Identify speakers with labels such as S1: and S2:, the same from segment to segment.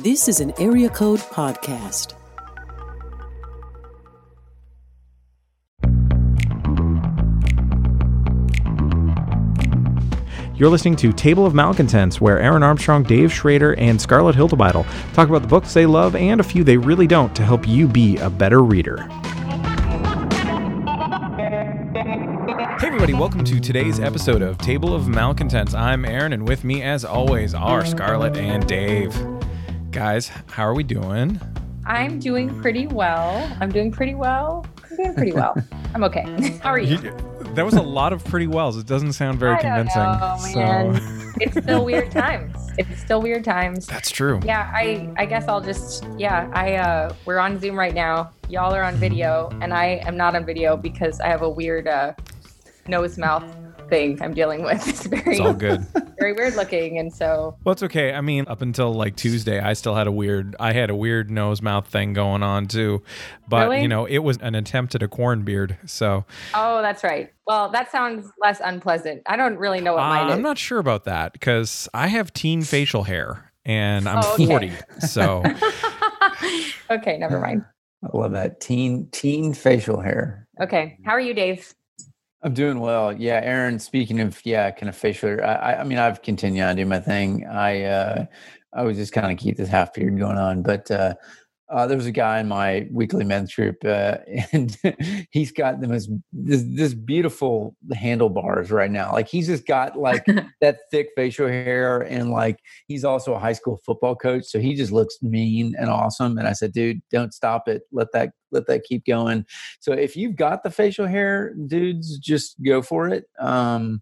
S1: This is an Area Code Podcast.
S2: You're listening to Table of Malcontents, where Aaron Armstrong, Dave Schrader, and Scarlett Hiltibidal talk about the books they love and a few they really don't to help you be a better reader. Hey, everybody, welcome to today's episode of Table of Malcontents. I'm Aaron, and with me, as always, are Scarlett and Dave. Guys, how are we doing?
S3: I'm doing pretty well. I'm doing pretty well. I'm doing pretty well. I'm okay. How are you?
S2: That was a lot of pretty wells. It doesn't sound very convincing.
S3: know.
S2: So
S3: It's still weird times. It's still weird times.
S2: that's true.
S3: Yeah, I I guess I'll just yeah, I uh we're on Zoom right now. Y'all are on video and I am not on video because I have a weird uh nose mouth thing I'm dealing with. It's very
S2: It's all good.
S3: very weird looking and so
S2: Well, it's okay. I mean, up until like Tuesday, I still had a weird, I had a weird nose mouth thing going on too. But,
S3: Really?
S2: you know, it was an attempt at a corn beard. So
S3: Oh, that's right. Well, that sounds less unpleasant. I don't really know what
S2: uh,
S3: mine is.
S2: I'm not sure about that because I have teen facial hair and I'm
S3: Oh, okay.
S2: 40. So,
S3: okay, never mind.
S4: I love that teen teen facial hair.
S3: Okay. How are you, Dave?
S4: I'm doing well. Yeah, Aaron. Speaking of yeah, kind of facial. I, I, mean, I've continued on doing my thing. I uh, I was just kind of keep this half beard going on, but uh, uh, there was a guy in my weekly men's group, uh, and he's got the most this, this beautiful handlebars right now. Like he's just got like that thick facial hair, and like he's also a high school football coach, so he just looks mean and awesome. And I said, dude, don't stop it. Let that let that keep going. So if you've got the facial hair, dudes, just go for it. Um,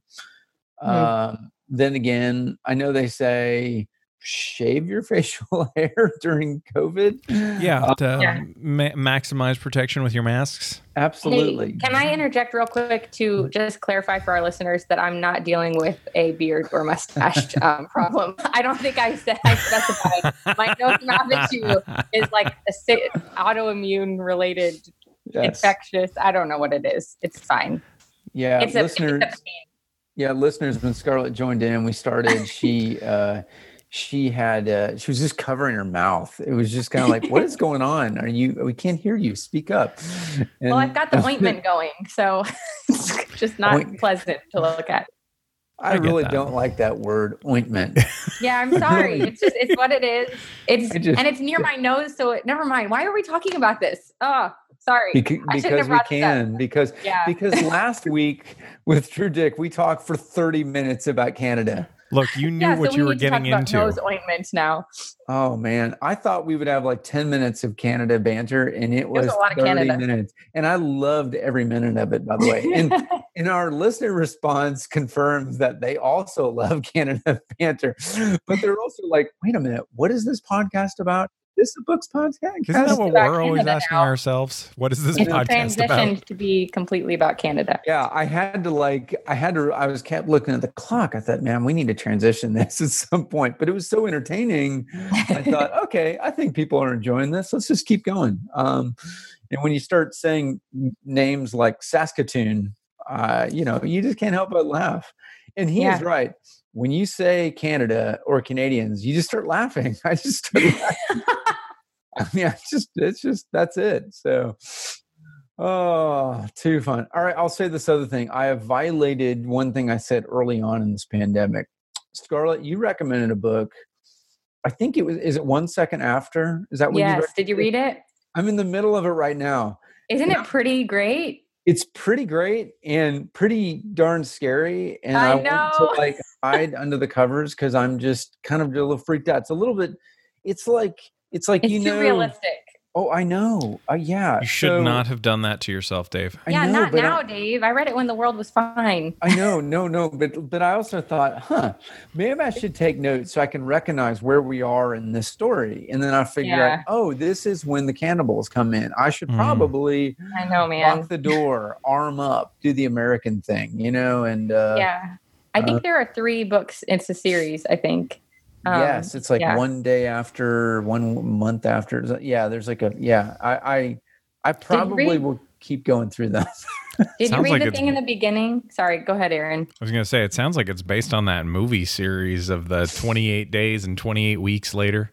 S3: Mhm.
S4: um, then again, I know they say shave your facial hair during COVID.
S2: yeah,
S4: Uh,
S2: to
S3: Yeah.
S2: ma- maximize protection with your masks.
S4: absolutely.
S3: Hey, can I interject real quick to just clarify for our listeners that I'm not dealing with a beard or mustache um, problem? I don't think I said I specified. My nose mouth issue is like a si- autoimmune related
S4: Yes.
S3: infectious. I don't know what it is. It's fine.
S4: Yeah,
S3: it's, a,
S4: listeners.
S3: it's a pain.
S4: Yeah, listeners. When Scarlett joined in, we started. She uh, she had uh, she was just covering her mouth. It was just kind of like, what is going on? Are you? We can't hear you. Speak up.
S3: Well, I've got the ointment going, so it's just not
S4: Oint-
S3: pleasant to look at.
S4: I,
S2: I
S4: really don't like that word ointment.
S3: Yeah, I'm sorry. It's just it's what it is. It's
S4: just-
S3: and it's near my nose, so it, never mind. Why are we talking about this? Oh, sorry.
S4: Beca-
S3: I shouldn't have
S4: because we
S3: brought this up.
S4: can. Because
S3: Yeah.
S4: because last week with True Dick, we talked for 30 minutes about Canada.
S2: Look, you knew
S3: yeah,
S2: what
S3: so
S2: you
S3: we
S2: were
S3: need to talk
S2: getting
S3: about
S2: into.
S3: Nose ointment now.
S4: Oh man, I thought we would have like 10 minutes of Canada banter, and it
S3: was
S4: was
S3: a lot of
S4: 30
S3: Canada.
S4: minutes. And I loved every minute of it, by the way. And and our listener response confirms that they also love Canada banter. But they're also like, wait a minute, what is this podcast about? Is this a books podcast?
S2: Isn't that what we're always
S3: Canada
S2: asking
S3: now.
S2: ourselves? What is this
S3: it's
S2: podcast about?
S3: transitioned to be completely about Canada.
S4: Yeah, I had to like, I had to, I was kept looking at the clock. I thought, man, we need to transition this at some point. But it was so entertaining. I thought, okay, I think people are enjoying this. Let's just keep going. Um, and when you start saying names like Saskatoon, uh, you know, you just can't help but laugh. And he is right. When you say Canada or Canadians, you just start laughing. I just start laughing. I mean, I just, it's just, that's it. So, oh, too fun. All right. I'll say this other thing. I have violated one thing I said early on in this pandemic. Scarlett, you recommended a book. I think it was, is it one second after? Is that what you
S3: yes. Did you read it?
S4: I'm in the middle of it right now.
S3: Isn't
S4: Yeah.
S3: it pretty great?
S4: It's pretty great and pretty darn scary. And
S3: I
S4: I, want to like hide under the covers because I'm just kind of a little freaked out. It's a little bit, it's like, it's like,
S3: It's
S4: you know,
S3: realistic.
S4: oh, I know. Uh, yeah.
S2: You should
S4: So-
S2: not have done that to yourself, Dave.
S4: I
S3: yeah,
S4: know,
S3: not
S4: but I-
S3: now, Dave. I read it when the world was fine.
S4: I know, no, no, but but I also thought, huh, maybe I should take notes so I can recognize where we are in this story, and then I figure out, oh, this is when the cannibals come in. I should
S2: Mm.
S4: probably
S3: I know, man.
S4: lock the door, arm up, do the American thing, you know, and uh,
S3: yeah. I think
S4: uh,
S3: there are three books. It's a series, I think. Um,
S4: yes, it's like
S3: yeah.
S4: one day after, one month after. Yeah, there's like a yeah. I I, I probably
S3: read-
S4: will keep going through that.
S3: Did you read
S2: like
S3: the thing in the beginning? Sorry, go ahead, Aaron.
S2: I was going to say, it sounds like it's based on that movie series of the 28 days and 28 weeks later.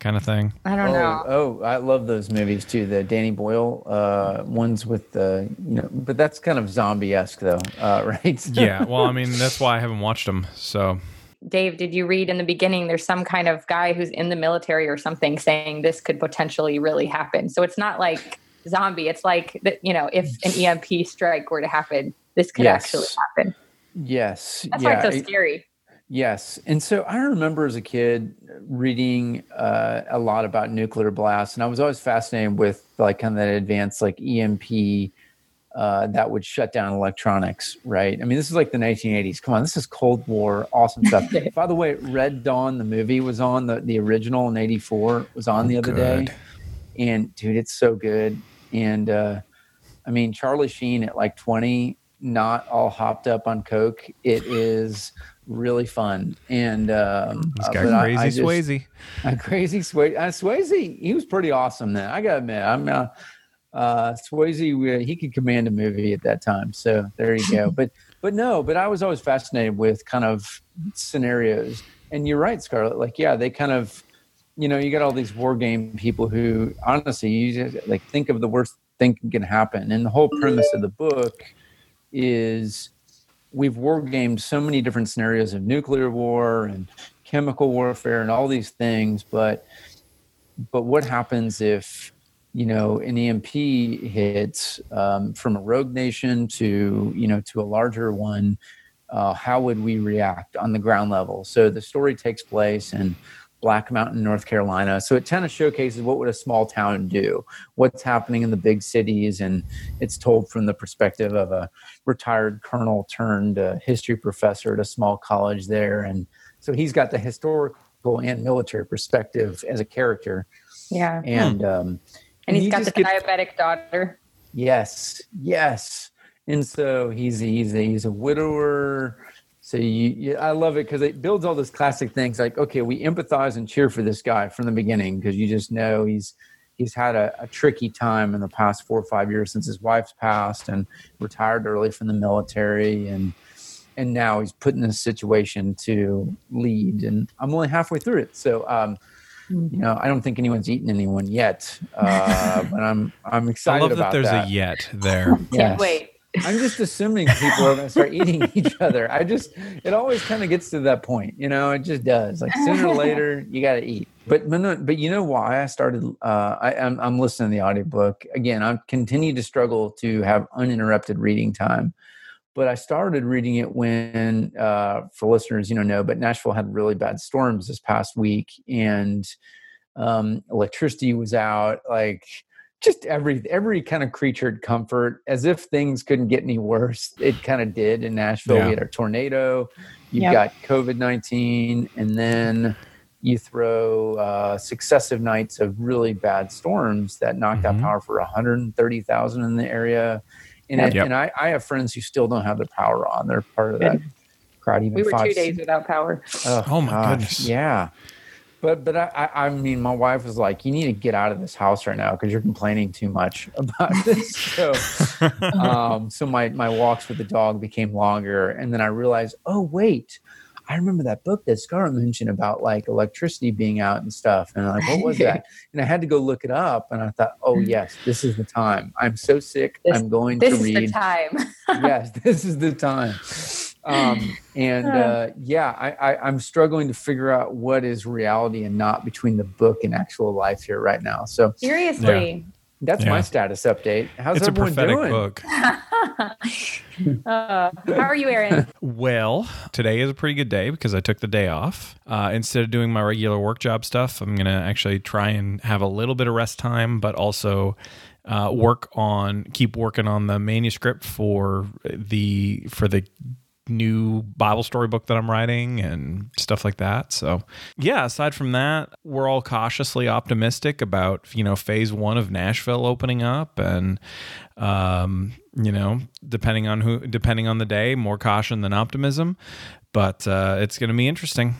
S2: kind of thing.
S3: I don't
S4: oh,
S3: know.
S4: Oh, I love those movies too. The Danny Boyle uh, ones with the you know, but that's kind of zombie esque though, uh, right?
S2: yeah. Well, I mean, that's why I haven't watched them. So
S3: Dave, did you read in the beginning there's some kind of guy who's in the military or something saying this could potentially really happen? So it's not like zombie. It's like that, you know, if an EMP strike were to happen, this could
S4: Yes.
S3: actually happen.
S4: yes,
S3: That's
S4: yeah,
S3: why it's so scary.
S4: Yes. And so I remember as a kid reading uh, a lot about nuclear blasts, and I was always fascinated with like kind of that advanced like EMP uh, that would shut down electronics, right? I mean, this is like the 1980s. Come on, this is Cold War, awesome stuff. By the way, Red Dawn, the movie was on the, the original in 84, was on the other
S2: good.
S4: day. And dude, it's so good. And uh, I mean, Charlie Sheen at like 20, not all hopped up on Coke. It is really fun. And um,
S2: he's
S4: uh,
S2: got
S4: but I-
S2: crazy
S4: I just-
S2: Swayze.
S4: uh, crazy Swayze. Uh, Swayze, he was pretty awesome then. I gotta admit, I'm uh, uh, Swayze. He could command a movie at that time. So there you go. but but no, but I was always fascinated with kind of scenarios. And you're right, Scarlett. Like yeah, they kind of, you know, you got all these war game people who honestly, you just like think of the worst thing can happen. And the whole premise of the book is we've war gamed so many different scenarios of nuclear war and chemical warfare and all these things but but what happens if you know an emp hits um, from a rogue nation to you know to a larger one uh, how would we react on the ground level? So the story takes place in black mountain north carolina. So it kind of showcases what would a small town do? What's happening in the big cities? And it's told from the perspective of a retired colonel turned uh, history professor at a small college there. And so he's got the historical and military perspective as a character.
S3: Yeah.
S4: and um
S3: And he's got the
S4: just get-
S3: diabetic daughter.
S4: yes yes. And so he's a, he's a, he's a widower. So you, you i love it because it builds all those classic things like okay we empathize and cheer for this guy from the beginning because you just know he's he's had a, a tricky time in the past four or five years since his wife's passed and retired early from the military. And and now he's put in this situation to lead. And i'm only halfway through it. So um you know i don't think anyone's eaten anyone yet uh but i'm i'm
S2: I
S4: excited
S2: love that
S4: about
S2: there's
S4: that
S2: a yet there.
S3: Can't
S4: Yes.
S3: wait.
S4: I'm just assuming people are going to start eating each other. I just, it always kind of gets to that point, you know. It just does. Like sooner or later, you got to eat. But but but you know why I started? Uh, I, I'm I'm listening to the audiobook again. I continue to struggle to have uninterrupted reading time. But I started reading it when, uh, for listeners, you know, know, but Nashville had really bad storms this past week, and um, electricity was out. Like just every every kind of creatured comfort as if things couldn't get any worse it kind of did in nashville
S2: Yeah.
S4: we had a tornado you've
S3: Yep.
S4: got covid-19 and then you throw uh, successive nights of really bad storms that knocked
S2: Mhm.
S4: out power for 130000 in the area and, I,
S2: Yep.
S4: and I, I have friends who still don't have their power on they're part of that crowd even
S3: We were
S4: five
S3: two days without power.
S2: Oh my goodness.
S4: Yeah. But but I, I I mean my wife was like, you need to get out of this house right now because you're complaining too much about this. So um so my my walks with the dog became longer and then I realized, oh wait, I remember that book that Scar mentioned about like electricity being out and stuff. And I'm like, what was that? and I had to go look it up and I thought, oh yes, this is the time. I'm so sick.
S3: This-
S4: I'm going to read.
S3: This
S4: to
S3: is
S4: read
S3: the time.
S4: yes, this is the time. Um, and uh, yeah, I, I, I'm struggling to figure out what is reality and not between the book and actual life here right now. So
S3: Seriously.
S4: That's
S2: Yeah.
S4: my status update. How's
S2: it's a
S4: everyone
S2: prophetic
S4: doing?
S2: book.
S3: Uh, how are you, Aaron?
S2: Well, today is a pretty good day because I took the day off. Uh, instead of doing my regular work job stuff, I'm going to actually try and have a little bit of rest time, but also uh, work on, keep working on the manuscript for the, for the, new bible story book that i'm writing and stuff like that. So yeah aside from that we're all cautiously optimistic about you know phase one of nashville opening up and um you know depending on who depending on the day more caution than optimism. But uh it's going to be interesting.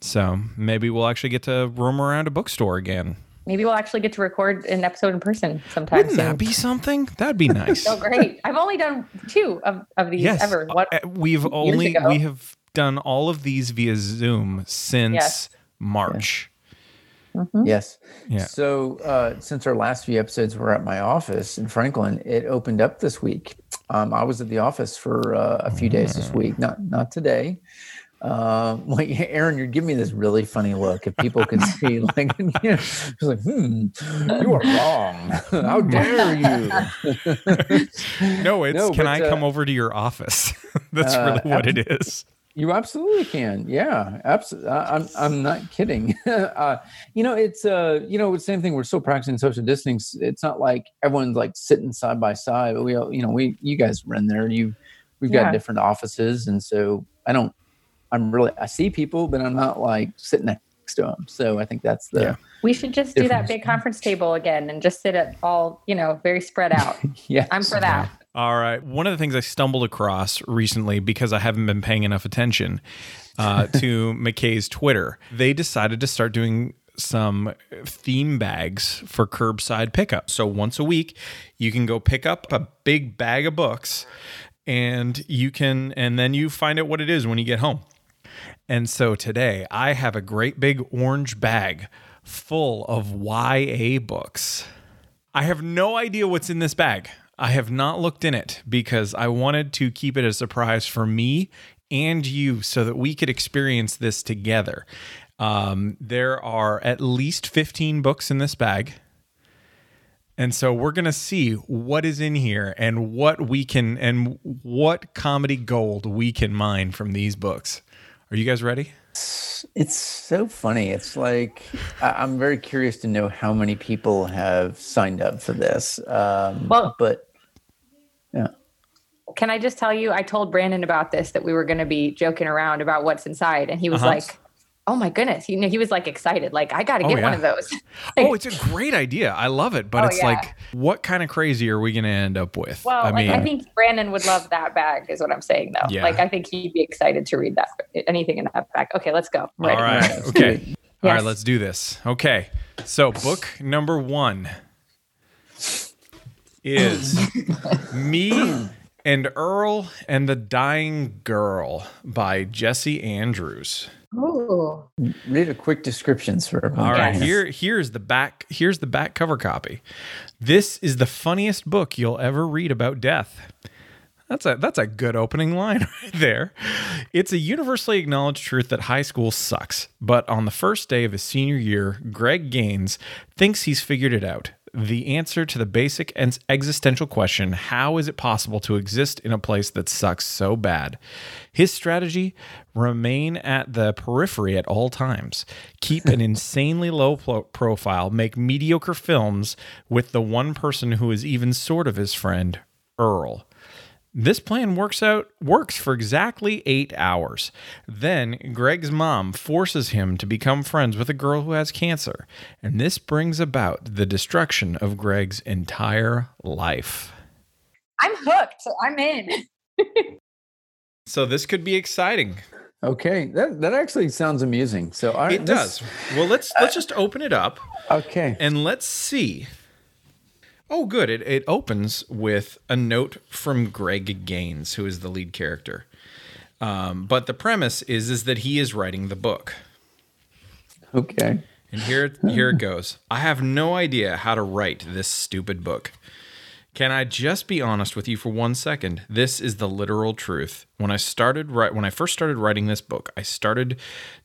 S2: So maybe we'll actually get to roam around a bookstore again
S3: Maybe we'll actually get to record an episode in person sometime
S2: wouldn't
S3: soon.
S2: that be something that'd be nice
S3: so great. I've only done two of, of these
S2: yes
S3: ever. What?
S2: Uh, we've only
S3: ago.
S2: we have done all of these via zoom since
S3: Yes.
S2: march
S3: Mhm.
S4: Yes.
S2: Yeah.
S4: So uh, since our last few episodes were at my office in Franklin, it opened up this week. Um, I was at the office for uh, a few days this week. Not not today. Um, like Aaron, you're giving me this really funny look. If people could see, like, you know, it's like, hmm, you are wrong. How dare you?
S2: No, it's
S4: No,
S2: can
S4: but,
S2: I
S4: uh,
S2: come over to your office? That's
S4: uh,
S2: really what it is.
S4: You absolutely can. Yeah, absolutely. I'm I'm not kidding. uh, you know, it's uh, you know, it's the same thing. We're still practicing social distancing. It's not like everyone's like sitting side by side. But we, all, you know, we you guys are in there. You, we've got
S3: Yeah.
S4: different offices, and so I don't. I'm really I see people, but I'm not like sitting next to them. So I think that's the
S2: Yeah.
S3: We should just do that big conference table again and just sit at all, you know, very spread out.
S4: yeah.
S3: I'm for that.
S2: All right. One of the things I stumbled across recently because I haven't been paying enough attention uh, to McKay's Twitter, they decided to start doing some theme bags for curbside pickup. So once a week, you can go pick up a big bag of books and you can, and then you find out what it is when you get home. And so today I have a great big orange bag full of YA books. I have no idea what's in this bag. I have not looked in it because I wanted to keep it a surprise for me and you so that we could experience this together. Um, there are at least 15 books in this bag. And so we're going to see what is in here and what we can and what comedy gold we can mine from these books. Are you guys ready?
S4: It's so funny. It's like I- I'm very curious to know how many people have signed up for this. Um,
S3: Well-
S4: but yeah.
S3: Can I just tell you, I told Brandon about this that we were going to be joking around about what's inside, and he was
S2: Uh-huh.
S3: like, "Oh my goodness!" He he was like excited, like I got to
S2: Oh,
S3: get one of those.
S2: Oh, it's a great idea. I love it. But
S3: Oh,
S2: it's
S3: yeah.
S2: like, what kind of crazy are we going to end up with?
S3: Well,
S2: I
S3: like
S2: mean,
S3: I think Brandon would love that bag, is what I'm saying, though.
S2: Yeah.
S3: Like I think he'd be excited to read that anything in that bag. Okay, let's go.
S2: All right. Okay.
S4: do
S2: All right. Let's do this. Okay. So, book number one is Me and Earl and the Dying Girl by Jesse Andrews.
S3: Ooh.
S4: Read a quick descriptions for everyone.
S2: All right,
S3: Yes.
S2: here here's the back here's the back cover copy. This is the funniest book you'll ever read about death. That's a that's a good opening line right there. It's a universally acknowledged truth that high school sucks. But on the first day of his senior year, Greg Gaines thinks he's figured it out. The answer to the basic and existential question, how is it possible to exist in a place that sucks so bad? His strategy, remain at the periphery at all times. Keep an insanely low pro- profile, make mediocre films with the one person who is even sort of his friend, Earl. This plan works out works for exactly 8 hours. Then Greg's mom forces him to become friends with a girl who has cancer, and this brings about the destruction of Greg's entire life.
S3: I'm hooked. I'm in.
S2: So this could be exciting.
S4: Okay, that that actually sounds amusing. So I,
S2: It
S4: this-
S2: does. Well, let's let's just open it up
S4: Okay.
S2: and let's see. Oh, good. It it opens with a note from Greg Gaines, who is the lead character. Um, but the premise is is that he is writing the book.
S4: Okay.
S2: And here, here it goes. I have no idea how to write this stupid book. Can I just be honest with you for one second? This is the literal truth. When I started write, when I first started writing this book, I started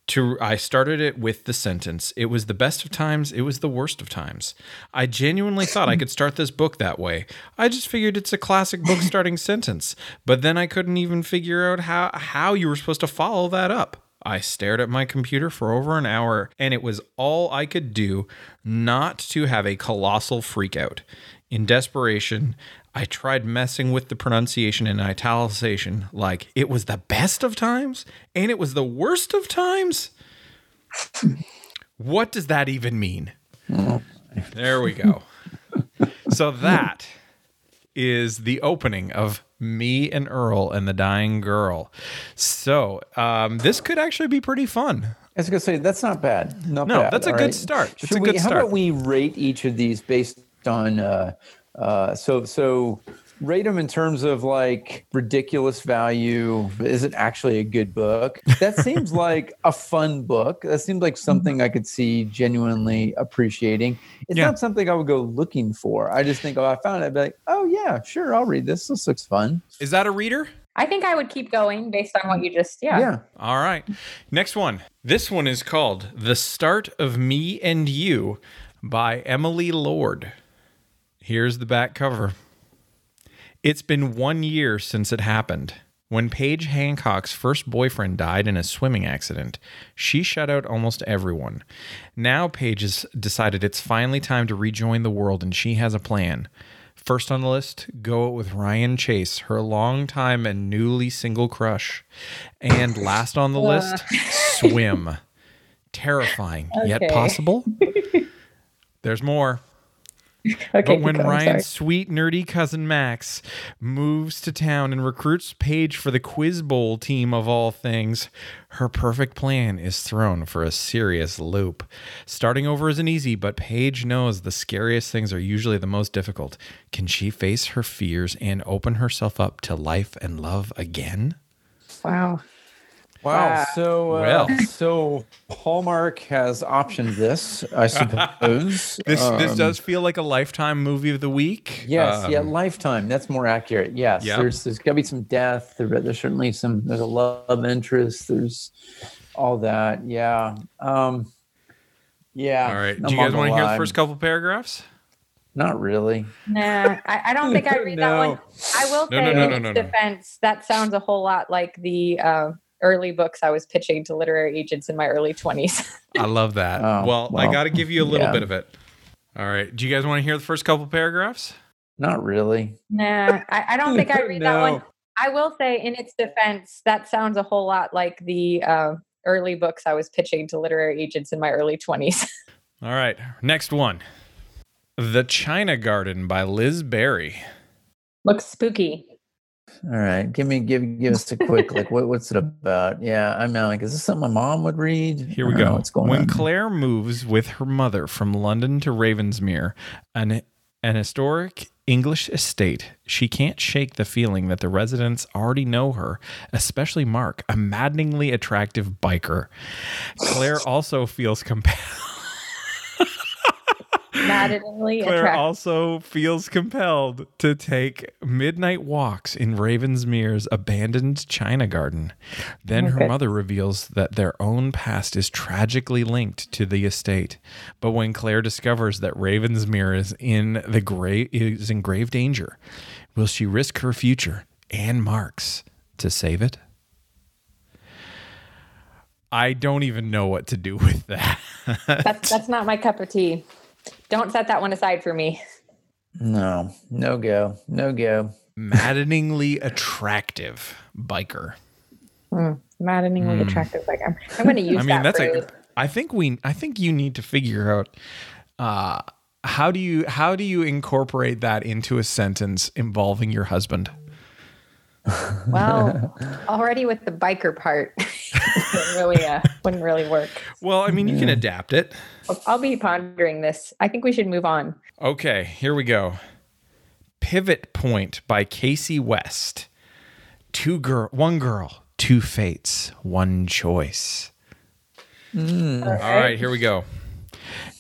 S2: to I started it with the sentence, "It was the best of times, it was the worst of times." I genuinely thought I could start this book that way. I just figured it's a classic book starting sentence, but then I couldn't even figure out how how you were supposed to follow that up. I stared at my computer for over an hour, and it was all I could do not to have a colossal freakout. In desperation, I tried messing with the pronunciation and italicization like it was the best of times and it was the worst of times. what does that even mean? There we go. So that is the opening of me and Earl and the Dying Girl. So um, this could actually be pretty fun.
S4: I was gonna say that's not bad. Not
S2: No,
S4: bad.
S2: that's a good
S4: right.
S2: start.
S4: Should
S2: a
S4: we, how
S2: start.
S4: about we rate each of these based on uh, uh, so so rate them in terms of like ridiculous value. Is it actually a good book? That seems like a fun book. That seems like something I could see genuinely appreciating. It's
S2: Yeah.
S4: not something I would go looking for. I just think, oh, I found it. I'd be like, oh yeah, sure, I'll read this. This looks fun.
S2: Is that a reader?
S3: I think I would keep going based on what you just yeah.
S4: Yeah.
S2: All right. Next one. This one is called The Start of Me and You by Emery Lord. Here's the back cover. It's been one year since it happened. When Paige Hancock's first boyfriend died in a swimming accident, she shut out almost everyone. Now Paige has decided it's finally time to rejoin the world and she has a plan. First on the list, go out with Ryan Chase, her longtime and newly single crush. And last on the list, swim. Terrifying, yet possible. There's more.
S3: Okay.
S2: But when
S3: going,
S2: Ryan's sweet, nerdy cousin Max moves to town and recruits Paige for the Quiz Bowl team of all things, her perfect plan is thrown for a serious loop. Starting over isn't easy, but Paige knows the scariest things are usually the most difficult. Can she face her fears and open herself up to life and love again?
S3: Wow.
S4: Wow.
S3: Wow.
S4: So, uh,
S2: Well.
S4: so Hallmark has optioned this, I suppose.
S2: This this
S4: Um,
S2: does feel like a lifetime movie of the week.
S4: Yes, yeah,
S2: Um,
S4: lifetime. That's more accurate. Yes,
S2: Yep.
S4: there's there's got to be some death. There, there's certainly some. There's a love interest. There's all that. Yeah. Um, yeah.
S2: All right.
S4: I'm
S2: Do you guys want to hear the first couple paragraphs?
S4: Not really.
S3: Nah, I, I don't think I read that one. I will
S2: No,
S3: say
S2: no, no,
S3: in
S2: no,
S3: its
S2: no, no.
S3: defense, that sounds a whole lot like the uh, early books I was pitching to literary agents in my early 20s.
S2: I love that.
S4: Oh,
S2: well, I got to give you a little
S4: yeah.
S2: bit of it. All right. Do you guys want to hear the first couple paragraphs?
S4: Not really.
S3: nah, I, I don't think I read that one. I will say in its defense, that sounds a whole lot like the uh, early books I was pitching to literary agents in my early 20s.
S2: All right. Next one The China Garden by Liz Berry.
S3: Looks spooky.
S4: All right. Give me give give us a quick like what what's it about? Yeah, I'm like, is this something my mom would read?
S2: Here we
S4: I don't know
S2: go.
S4: What's going
S2: when
S4: on?
S2: Claire moves with her mother from London to Ravensmere, an, an historic English estate, she can't shake the feeling that the residents already know her, especially Mark, a maddeningly attractive biker. Claire also feels compelled.
S3: Maddeningly
S2: Claire
S3: attractive.
S2: also feels compelled to take midnight walks in Ravensmere's abandoned China garden. Then oh
S3: her
S2: mother reveals that their own past is tragically linked to the estate. But when Claire discovers that Ravensmere is in the grave is in grave danger, will she risk her future and Mark's to save it? I don't even know what to do with that.
S3: That's, that's not my cup of tea. Don't set that one aside for me.
S4: No, no go, no go.
S2: maddeningly attractive biker.
S3: Mm, maddeningly attractive. Like I'm, I'm going to use.
S2: I mean,
S3: that
S2: that's
S3: phrase.
S2: a. I think we. I think you need to figure out. Uh, how do you how do you incorporate that into a sentence involving your husband?
S3: Well, already with the biker part, wouldn't really, uh, wouldn't really work.
S2: Well, I mean, you can adapt it.
S3: I'll- I'll be pondering this. I think we should move on.
S2: Okay, here we go. Pivot Point by Kasie West. Two girl, one girl, two fates, one choice. All right, here we go.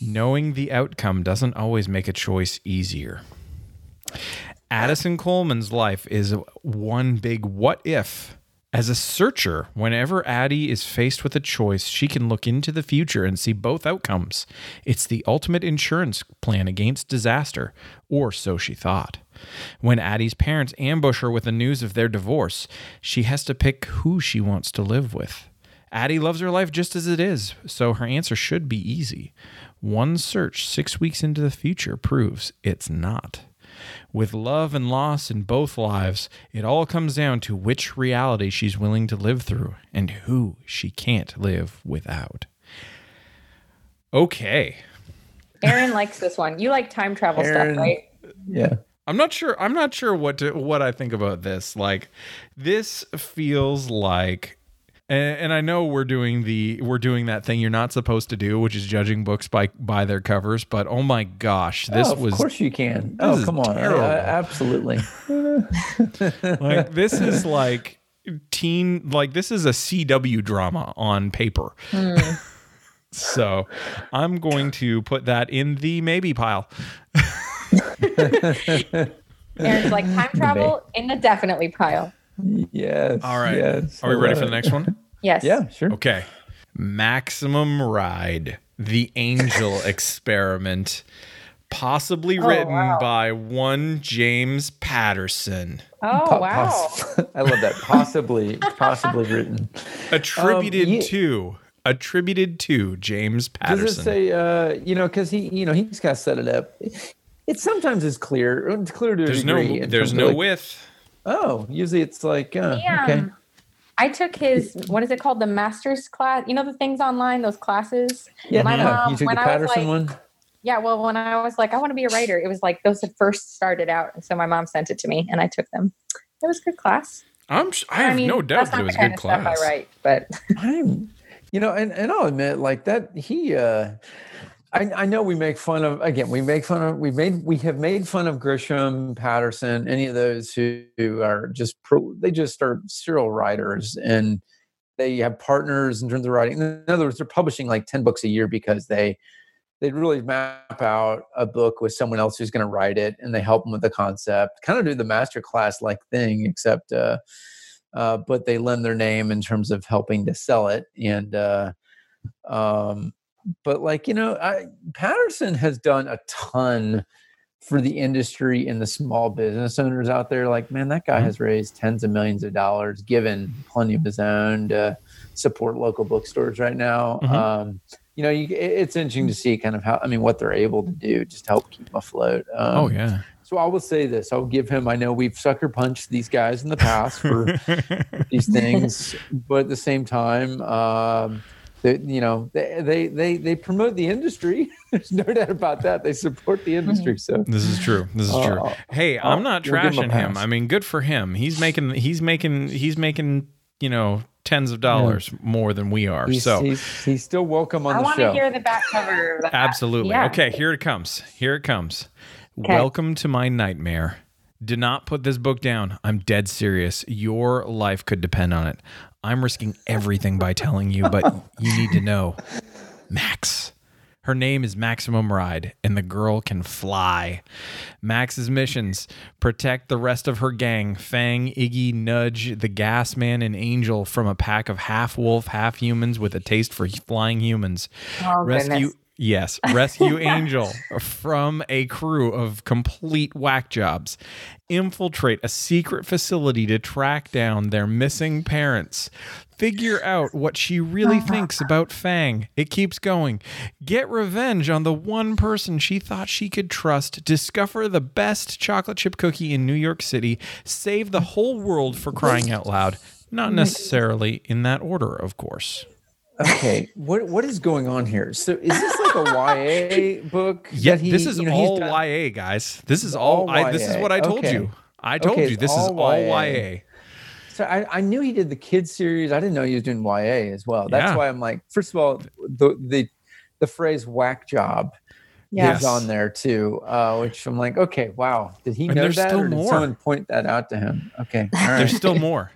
S2: Knowing the outcome doesn't always make a choice easier. Addison Coleman's life is one big what if. As a searcher, whenever Addie is faced with a choice, she can look into the future and see both outcomes. It's the ultimate insurance plan against disaster, or so she thought. When Addie's parents ambush her with the news of their divorce, she has to pick who she wants to live with. Addie loves her life just as it is, so her answer should be easy. One search six weeks into the future proves it's not. With love and loss in both lives, it all comes down to which reality she's willing to live through and who she can't live without. Okay.
S3: Aaron likes this one. You like time travel
S4: Aaron-
S3: stuff, right?
S4: Yeah.
S2: I'm not sure I'm not sure what to what I think about this. Like this feels like and, and I know we're doing the we're doing that thing you're not supposed to do, which is judging books by by their covers, but oh my gosh, oh, this
S4: oh, of
S2: was
S4: course you can. Oh, come on. I- I- absolutely.
S2: like this is like teen like this is a CW drama on paper. Hmm. so I'm going to put that in the maybe pile.
S3: Aaron's like time travel in the definitely pile.
S4: Yes.
S2: All right.
S4: yes,
S2: Are we ready for the next one?
S3: Yes.
S4: Yeah, sure.
S2: Okay. Maximum Ride, the Angel Experiment, possibly written
S3: wow.
S2: by one James Patterson,
S3: Oh
S4: Po-
S3: wow.
S4: poss- I love that. Possibly, possibly written.
S2: attributed
S4: ye-
S2: to attributed to James Patterson.
S4: Does
S2: Patterson.
S4: it say, uh, you know, because he, you know, he's got to set it up. It sometimes is clear. It's clear to a
S2: there's no
S4: degree in
S2: there's no
S4: like,
S2: width.
S4: Oh, usually it's like, uh,
S3: Yeah.
S4: okay.
S3: I took his what is it called? The master's class. You know the things online, those classes?
S4: Yeah,
S3: My
S4: yeah.
S3: mom,
S4: you took
S3: when
S4: the Patterson
S3: like-
S4: one.
S3: Yeah, well, when I was like, I want to be a writer, it was like those had first started out. And so my mom sent it to me and I took them. It was a good class.
S2: I'm I have no doubt
S3: that's
S2: that
S3: not
S2: it was
S3: the
S2: a
S3: kind
S2: good
S3: of stuff
S2: class.
S3: I write, but
S4: I'm, you know, and, and I'll admit, like that, he, uh, I, I know we make fun of again. We make fun of we made we have made fun of Grisham, Patterson, any of those who, who are just pro, they just are serial writers and they have partners in terms of writing. In other words, they're publishing like ten books a year because they they really map out a book with someone else who's going to write it and they help them with the concept. Kind of do the master class like thing, except uh, uh, but they lend their name in terms of helping to sell it and. Uh, um, but like you know I, patterson has done a ton for the industry and the small business owners out there like man that guy
S2: Mhm.
S4: has raised tens of millions of dollars given plenty of his own to support local bookstores right now
S2: Mhm.
S4: um, you know you, it- it's interesting to see kind of how i mean what they're able to do just to help keep afloat um,
S2: Oh yeah.
S4: so i will say this i'll give him i know we've sucker punched these guys in the past for these things but at the same time um they, you know they, they they they promote the industry there's no doubt about that they support the industry so
S2: This is true. This is true.
S4: Uh,
S2: Hey,
S4: I'll-
S2: I'm not
S4: we'll him
S2: trashing him. I mean, good for him. He's making he's making he's making, you know, tens of dollars more than we are.
S4: he's,
S2: so
S4: he's, he's still welcome on
S3: I
S4: the
S3: want to hear the back cover. Of that.
S2: Absolutely.
S3: Yeah.
S2: Okay, here it comes. Here it comes.
S3: Okay.
S2: Welcome to my nightmare. Do not put this book down. I'm dead serious. Your life could depend on it. I'm risking everything by telling you, but you need to know. Max. Her name is Maximum Ride, and the girl can fly. Max's missions protect the rest of her gang Fang, Iggy, Nudge, the Gas Man, and Angel from a pack of half wolf, half humans with a taste for flying humans.
S3: Oh,
S2: rescue
S3: goodness.
S2: Yes rescue angel from a crew of complete whack jobs. Infiltrate a secret facility to track down their missing parents. Figure out what she really thinks about fang. It keeps going. Get revenge on the one person she thought she could trust. Discover the best chocolate chip cookie in new york city. Save the whole world for crying out loud. Not mm. necessarily in that order of course
S4: okay what what is going on here so is this like a ya book
S2: Yeah,
S4: he-
S2: this is
S4: you know,
S2: all
S4: done-
S2: YA, guys. This is all.
S4: all
S2: I, this is what I told
S4: Okay.
S2: you. I told
S4: Okay,
S2: you this is
S4: all
S2: all
S4: YA.
S2: YA.
S4: So I, I knew he did the kids series. I didn't know he was doing YA as well. That's
S2: Yeah.
S4: why I'm like, first of all, the the the phrase "whack job"
S2: Yes.
S4: is on there too, uh, which I'm like, okay, wow, did he
S2: And
S4: know that,
S2: still
S4: or did
S2: more.
S4: someone point that out to him? Okay, all right.
S2: There's still more.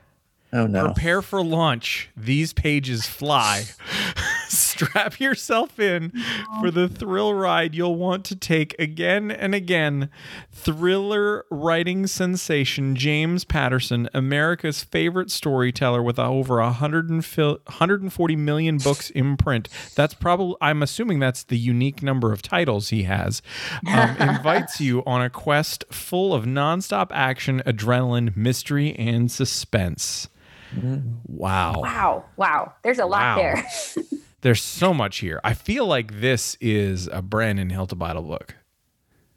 S4: Oh no,
S2: Prepare for launch. These pages fly. Strap yourself in for the thrill ride you'll want to take again and again. Thriller writing sensation James Patterson, America's favorite storyteller with over 100 140 million books in print. That's probably, I'm assuming that's the unique number of titles he has. Um, invites you on a quest full of nonstop action, adrenaline, mystery, and suspense. Wow.
S3: Wow. Wow. There's a lot
S2: Wow.
S3: there.
S2: There's so much here. I feel like this is a Brandon Hiltibidal book.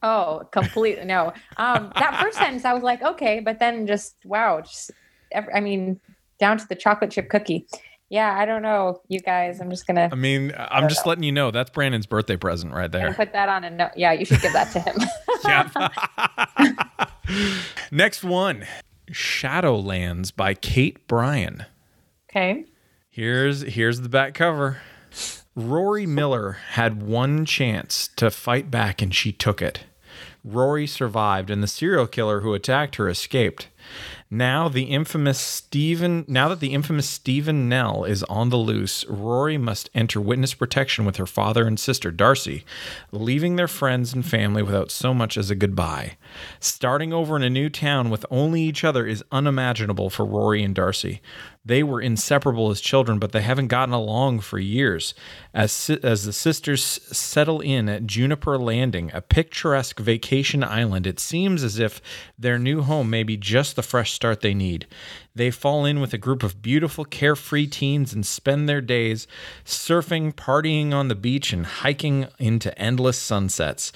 S3: Oh, completely. No. Um, that first sentence, I was like, okay, but then just, wow. Just, ev- I mean, down to the chocolate chip cookie. Yeah, I don't know, you guys. I'm just gonna
S2: I mean, I'm just letting you know that's Brandon's birthday present right there.
S3: put that on a note. Yeah, you should give that to him.
S2: Yeah. Next one Shadowlands by Kate Brian.
S3: okay.
S2: Here's here's the back cover. Rory Miller had one chance to fight back and she took it. Rory survived, and the serial killer who attacked her escaped. Now the infamous Stephen now that the infamous Stephen Nell is on the loose, Rory must enter witness protection with her father and sister Darcy, leaving their friends and family without so much as a goodbye. Starting over in a new town with only each other is unimaginable for Rory and Darcy. They were inseparable as children, but they haven't gotten along for years. As, as the sisters settle in at Juniper Landing, a picturesque vacation island, it seems as if their new home may be just the fresh start they need. They fall in with a group of beautiful, carefree teens and spend their days surfing, partying on the beach, and hiking into endless sunsets.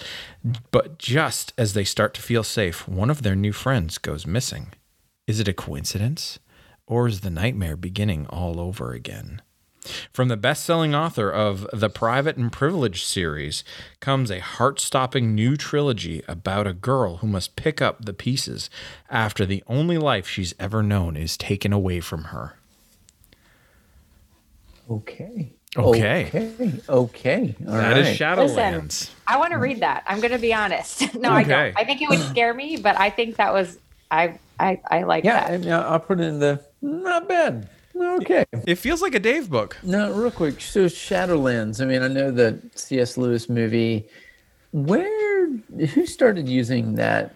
S2: But just as they start to feel safe, one of their new friends goes missing. Is it a coincidence? Or is the nightmare beginning all over again? From the best selling author of the Private and Privileged series comes a heart stopping new trilogy about a girl who must pick up the pieces after the only life she's ever known is taken away from her.
S4: Okay.
S2: Okay.
S4: Okay. Okay. All
S2: That
S4: right.
S2: is Shadowlands.
S3: I want to read that. I'm going to be honest. no, I don't. I think it would scare me, but I think that was I I I like
S4: yeah,
S3: that.
S4: yeah, I'll put it in the not bad. Okay.
S2: It feels like a Dave book.
S4: No, real quick. So, Shadowlands. I mean, I know the C.S. Lewis movie. Where? Who started using that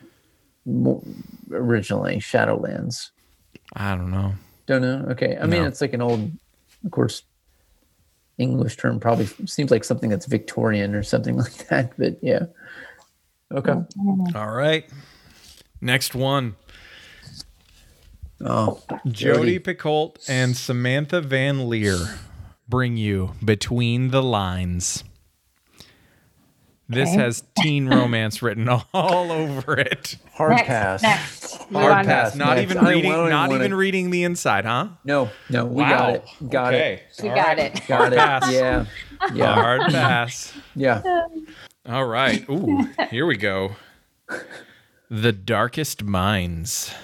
S4: originally? Shadowlands.
S2: I don't know.
S4: Don't know. Okay. I mean, it's like an old, of course, English term. Probably seems like something that's Victorian or something like that. But yeah. Okay. Mm-hmm.
S2: All right. Next one.
S4: Oh,
S2: Jodi Picoult and Samantha Van Leer bring you Between the Lines. This
S3: Okay.
S2: has teen romance written all over it.
S4: hard
S3: next,
S4: pass.
S3: Next.
S2: Hard
S3: on.
S2: pass. Not
S4: Next.
S2: even
S4: I
S2: reading.
S4: Don't
S2: Not
S4: wanna-
S2: even reading the inside, huh?
S4: No, no, we got it. Got it.
S3: We
S2: All
S3: got
S2: right.
S3: it.
S4: Got it.
S2: pass.
S4: Yeah. Yeah.
S2: Hard pass.
S4: Yeah.
S2: All right. Ooh, here we go. The Darkest Minds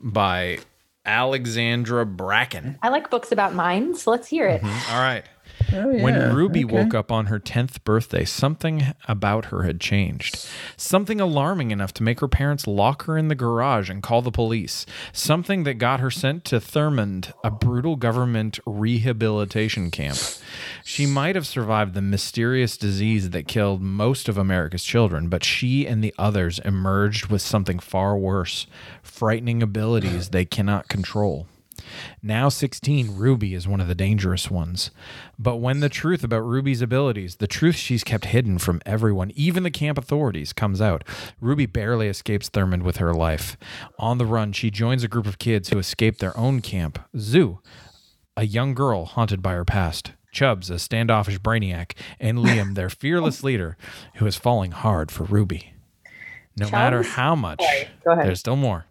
S2: by Alexandra Bracken.
S3: I like books about minds. Let's hear it. Mm-hmm.
S2: All right.
S4: Oh, yeah.
S2: When Ruby
S4: Okay.
S2: woke up on her 10th birthday, something about her had changed. Something alarming enough to make her parents lock her in the garage and call the police. Something that got her sent to Thurmond, a brutal government rehabilitation camp. She might have survived the mysterious disease that killed most of America's children, but she and the others emerged with something far worse frightening abilities they cannot control. Now 16, Ruby is one of the dangerous ones. But when the truth about Ruby's abilities, the truth she's kept hidden from everyone, even the camp authorities, comes out, Ruby barely escapes Thurmond with her life. On the run, she joins a group of kids who escaped their own camp, Zu, a young girl haunted by her past. Chubbs, a standoffish brainiac, and Liam, their fearless leader, who is falling hard for Ruby. No matter how much,
S3: Sorry, go ahead.
S2: there's still more.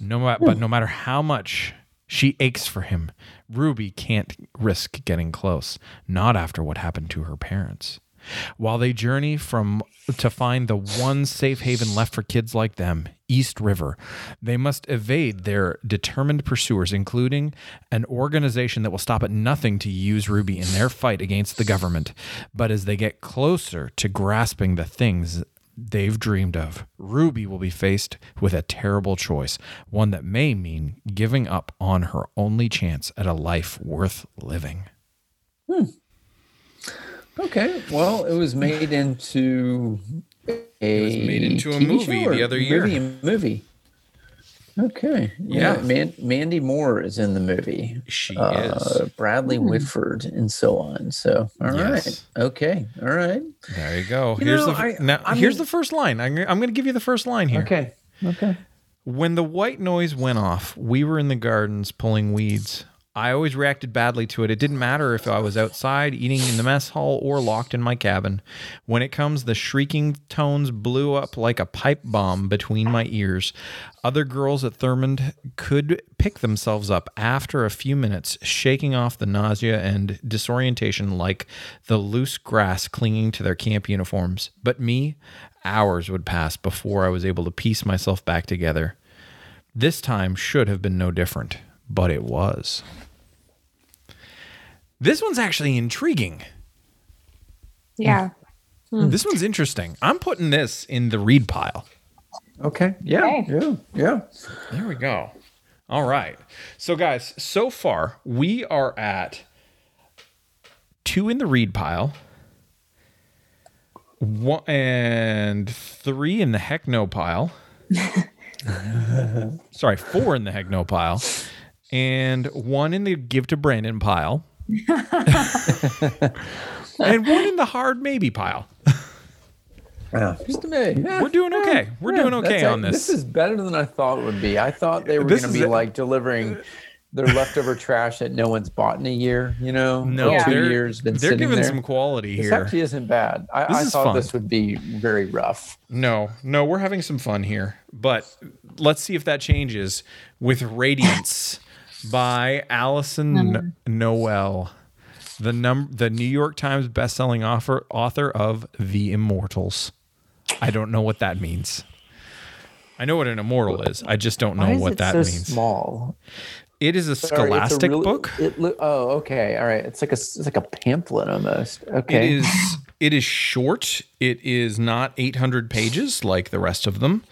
S2: No, but no matter how much she aches for him, Ruby can't risk getting close. Not after what happened to her parents. While they journey from to find the one safe haven left for kids like them, East River, they must evade their determined pursuers, including an organization that will stop at nothing to use Ruby in their fight against the government. But as they get closer to grasping the things they've dreamed of, Ruby will be faced with a terrible choice, one that may mean giving up on her only chance at a life worth living. Hmm.
S4: Okay. Well, it was made into a
S2: was made into a
S4: TV
S2: movie the other year.
S4: Movie, movie. Okay.
S2: Yeah.
S4: Man, Mandy Moore is in the movie.
S2: She
S4: Uh, Bradley Whitford and so on. So, all right.
S2: Yes.
S4: Okay. All right.
S2: There you go.
S4: You
S2: here's
S4: know,
S2: the
S4: I-
S2: now.
S4: I
S2: here's
S4: mean-
S2: the first line. I'm, I'm going to give you the first line here.
S4: Okay. Okay.
S2: When the white noise went off, we were in the gardens pulling weeds. I always reacted badly to it. It didn't matter if I was outside eating in the mess hall or locked in my cabin. When it comes, the shrieking tones blew up like a pipe bomb between my ears. Other girls at Thurmond could pick themselves up after a few minutes, shaking off the nausea and disorientation like the loose grass clinging to their camp uniforms. But me, hours would pass before I was able to piece myself back together. This time should have been no different, but it was. This one's actually intriguing.
S3: Yeah. Mm. Hmm.
S2: This one's interesting. I'm putting this in the read pile.
S4: Okay. Yeah.
S3: Okay.
S4: Yeah. Yeah.
S2: There we go. All right. So, guys, so far we are at two in the read pile, one and three in the heck no pile. Sorry, four in the heck no pile, and one in the give to Brandon pile, and one in the hard maybe pile.
S4: Yeah. Just a minute. Yeah.
S2: We're doing okay. We're doing okay on this.
S4: This is better than I thought it would be. I thought they were going to be
S2: it.
S4: like delivering their leftover trash that no one's bought in a year. You know,
S2: No,
S4: Or two years been
S2: they're
S4: sitting
S2: giving
S4: there.
S2: some quality
S4: This
S2: here.
S4: actually isn't bad. I,
S2: This
S4: I
S2: is
S4: thought
S2: fun.
S4: this would be very rough.
S2: No, no, we're having some fun here. But let's see if that changes with Radiance by Alyson N- Noel, the num the New York Times bestselling author author of The Immortals. I don't know what that means. I know what an immortal is. I just don't know
S4: Why is
S2: what
S4: it
S2: that
S4: so
S2: means.
S4: small?
S2: It is a
S4: Sorry, a
S2: scholastic
S4: really-
S2: book.
S4: It loo- oh, okay. All right. It's like a it's like a pamphlet almost. Okay.
S2: is it is short. It is not 800 pages like the rest of them.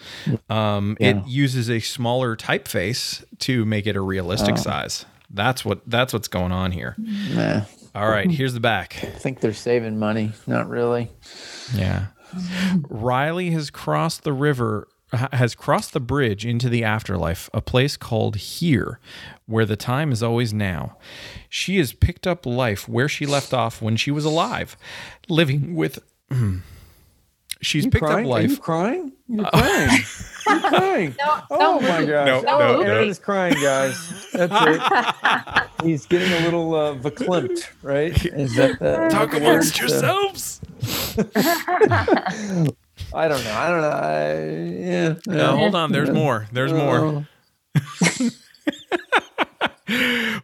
S2: Um,
S4: Yeah.
S2: It uses a smaller typeface to make it a realistic
S4: Oh.
S2: size. That's what that's what's going on here.
S4: Nah,
S2: All right, here's the back.
S4: I think they're saving money. Not really.
S2: Yeah. Riley has crossed the river has crossed the bridge into the afterlife, a place called here, where the time is always now. She has picked up life where she left off when she was alive, living with She's
S4: You
S2: picked
S4: crying?
S2: up
S4: Are you
S2: life.
S4: crying? You're crying. You're crying.
S3: No,
S4: Oh
S3: no,
S4: my gosh.
S2: No,
S3: no,
S4: oh,
S3: no.
S4: Aaron is crying, guys. That's it. He's getting a little uh, verklempt, right? Is that the,
S2: Talk amongst?
S4: Uh,
S2: yourselves.
S4: I don't know. I don't know. I, yeah.
S2: No, hold on. There's more. There's more.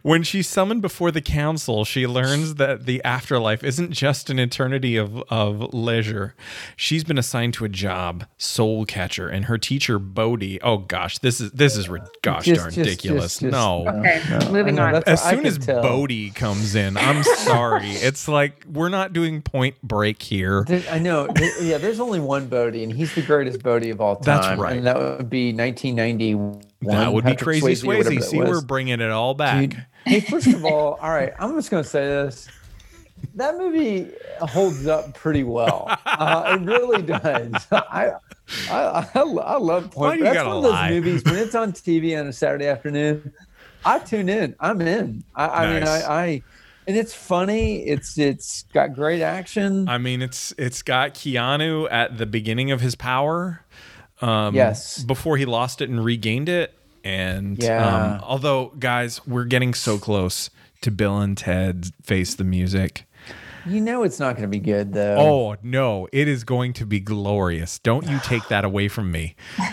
S2: When she's summoned before the council, she learns that the afterlife isn't just an eternity of, of leisure. She's been assigned to a job, soul catcher, and her teacher Bodhi. Oh gosh, this is this is ri- gosh
S4: Just-
S2: darn
S4: just-
S2: ridiculous.
S4: just- just-
S2: no.
S3: Okay,
S4: no.
S3: moving on.
S2: As soon as
S4: tell.
S2: Bodhi comes in, I'm sorry. it's like we're not doing point break here.
S4: There- I know. There- yeah, there's only one Bodhi, and he's the greatest Bodhi of all time.
S2: That's right.
S4: And that would be 1991.
S2: That would be crazy
S4: Swayze, or whatever
S2: Swayze.
S4: that
S2: See, we're bringing it all back.
S4: Dude, hey, first of all, all right, I'm just going to say this. That movie holds up pretty well. Uh, it really does. I, I, I, I love
S2: Why
S4: Point.
S2: do you
S4: That's one of those
S2: lie?
S4: movies when it's on TV on a Saturday afternoon. I tune in. I'm in. I, I mean, I, I, and it's funny. It's it's got great action.
S2: I mean, it's it's got Keanu at the beginning of his power. Um,
S4: Yes.
S2: Before he lost it and regained it, and
S4: Yeah.
S2: um, although guys, we're getting so close to Bill and Ted Face the Music.
S4: you know, it's not going to be good though.
S2: Oh no, it is going to be glorious. Don't you take that away from me.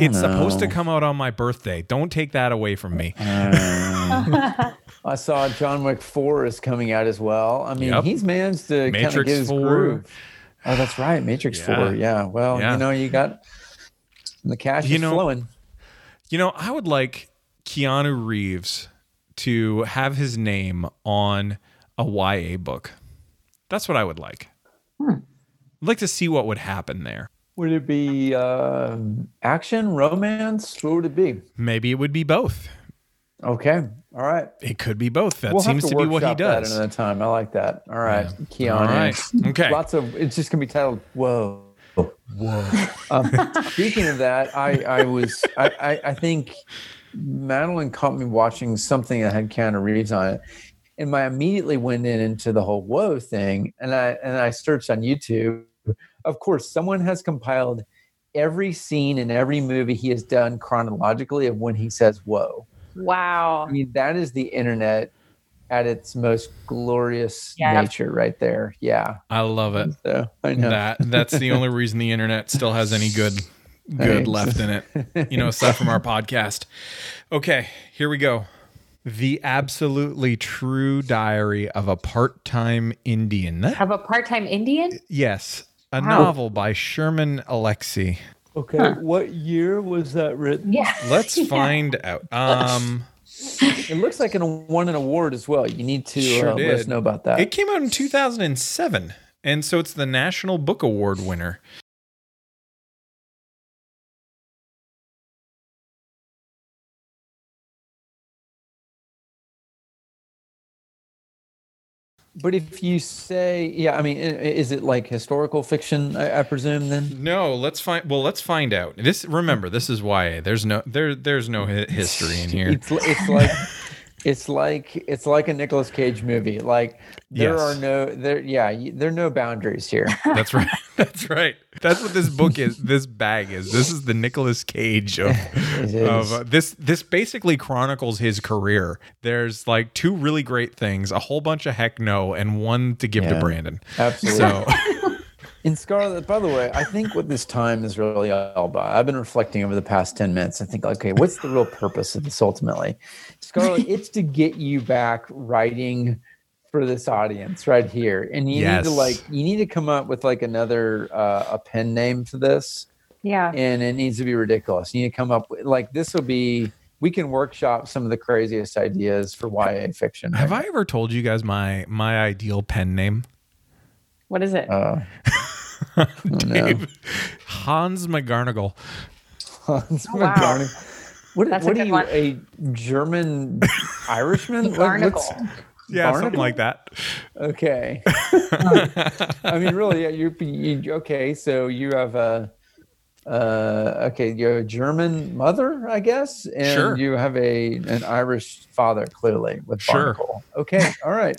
S2: It's supposed to come out on my birthday. Don't take that away from me.
S4: I saw John Wick Four is coming out as well. I mean,
S2: Yep.
S4: he's managed to kind of get his
S2: 4.
S4: groove. Oh, that's right, Matrix
S2: Yeah.
S4: Four. Yeah. Well,
S2: Yeah.
S4: you know, you got the cash
S2: You
S4: is
S2: know-
S4: flowing.
S2: You know, I would like Keanu Reeves to have his name on a YA book. That's what I would like. I'd like to see what would happen there.
S4: Would it be uh, action, romance? What would it be?
S2: Maybe it would be both.
S4: Okay. All right.
S2: It could be both. That
S4: we'll
S2: seems to,
S4: to,
S2: be what he
S4: workshop that
S2: does.
S4: another time. I like that. All right, Keanu.
S2: All right. Okay.
S4: Lots of. It's just gonna be titled "Whoa." Whoa. um, speaking of that, I I was I, I I think Madeline caught me watching something that had Keanu Reeves on it, and I immediately went in into the whole "whoa" thing, and I and I searched on YouTube. Of course, someone has compiled every scene in every movie he has done chronologically of when he says "whoa."
S3: Wow.
S4: I mean, that is the internet at its most glorious
S3: Yeah.
S4: nature, right there. Yeah.
S2: I love it.
S4: So I know.
S2: That that's the only reason the internet still has any good good
S4: Thanks.
S2: left in it. You know, aside from our podcast. Okay, here we go. The absolutely true diary of a part-time Indian. That-
S3: Have a part-time Indian?
S2: yes, a
S3: Wow.
S2: novel by Sherman Alexie.
S4: Okay. What year was that written?
S3: Yeah.
S2: Let's find out. Um,
S4: It looks like it won an award as well. You need to
S2: Sure
S4: uh, let us know about that.
S2: it came out in 2007. And so it's the National Book Award winner.
S4: But if you say, yeah, I mean, is it like historical fiction? I, I presume then.
S2: No, let's find. Well, let's find out. This remember, this is why There's no there. There's no history in here.
S4: It's it's like it's like it's like a Nicolas Cage movie. Like there
S2: Yes.
S4: are no there. Yeah, there are no boundaries here.
S2: That's right. That's right. That's what this book is. This bag is. This is the Nicolas Cage of, of uh, this. This basically chronicles his career. There's like two really great things, a whole bunch of heck no, and one to give to Brandon.
S4: Absolutely.
S2: So
S4: In Scarlet, by the way, I think what this time is really all about. I've been reflecting over the past 10 minutes. I think, okay, what's the real purpose of this ultimately? Scarlet, it's to get you back writing for this audience right here. And you need to like you need to come up with like another uh, a pen name for this.
S3: Yeah.
S4: And it needs to be ridiculous. You need to come up with like this will be we can workshop some of the craziest ideas for YA fiction.
S2: have I ever told you guys my my ideal pen name?
S3: What is it?
S4: now. Uh, oh, no.
S2: Dave. Hans McGarnagle.
S4: Hans
S3: Oh, wow.
S4: McGarnagle. What,
S3: That's a
S4: what are you,
S3: one.
S4: a German Irishman? What- what's-
S3: Barnacle.
S2: Yeah, something like that.
S4: Okay. I mean, really, yeah, you're, you, okay. So you have a, uh, okay, you have a German mother, I guess, and
S2: Sure.
S4: you have a an Irish father, clearly with
S2: Sure.
S4: Barnacle. Okay, all right,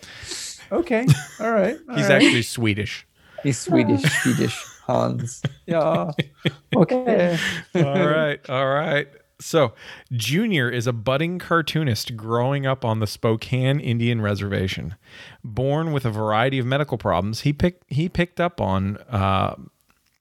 S4: okay, all right. all
S2: He's
S4: right.
S2: actually Swedish.
S4: he's Swedish, Swedish Hans. Yeah. Okay.
S2: all right. All right. So, Junior is a budding cartoonist growing up on the Spokane Indian Reservation. Born with a variety of medical problems, he picked he picked up on uh,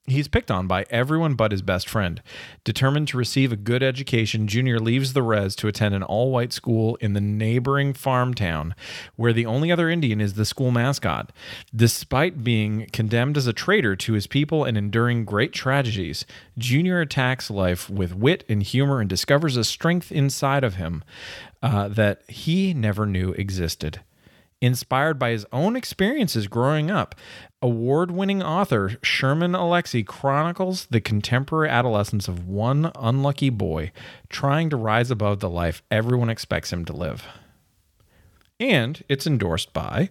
S2: he's picked on by everyone but his best friend. Determined to receive a good education, Junior leaves the res to attend an all-white school in the neighboring farm town, where the only other Indian is the school mascot. Despite being condemned as a traitor to his people and enduring great tragedies, Junior attacks life with wit and humor and discovers a strength inside of him uh, that he never knew existed. Inspired by his own experiences growing up, award winning author Sherman Alexie chronicles the contemporary adolescence of one unlucky boy trying to rise above the life everyone expects him to live. And it's endorsed by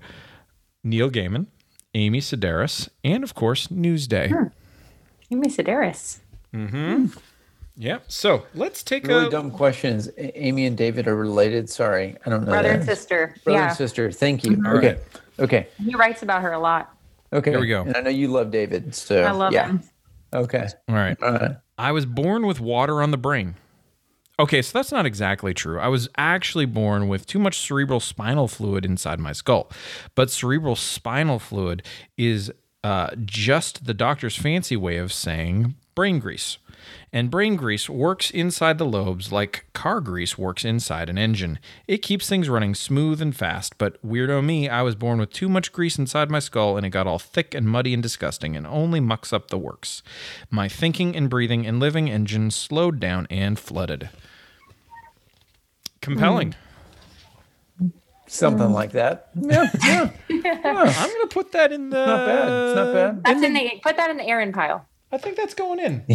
S2: Neil Gaiman, Amy Sedaris, and of course, Newsday. Hmm.
S3: Amy Sedaris. Mm-hmm. Hmm.
S2: Yep. So let's take
S4: Really
S2: a really
S4: dumb questions. Amy and David are related. Sorry, I don't know.
S3: Brother
S4: that.
S3: and sister.
S4: Brother
S3: yeah.
S4: and sister. Thank you.
S2: All
S4: okay.
S2: right.
S4: Okay.
S3: He writes about her a lot.
S4: Okay.
S2: Here we go.
S4: And I know you love David. So
S3: I love
S4: yeah.
S3: him.
S4: Okay.
S2: All right.
S4: All right.
S2: I was born with water on the brain. Okay, so that's not exactly true. I was actually born with too much cerebral spinal fluid inside my skull. But cerebral spinal fluid is uh, just the doctor's fancy way of saying brain grease. And brain grease works inside the lobes like car grease works inside an engine. It keeps things running smooth and fast, but weirdo me, I was born with too much grease inside my skull and it got all thick and muddy and disgusting and only mucks up the works. My thinking and breathing and living engine slowed down and flooded. Compelling. Mm.
S4: Something like that. Yeah. Yeah.
S2: I'm going to put that in the.
S4: not bad. It's not bad.
S3: That's in the put that in the Aaron pile.
S2: I think that's going in.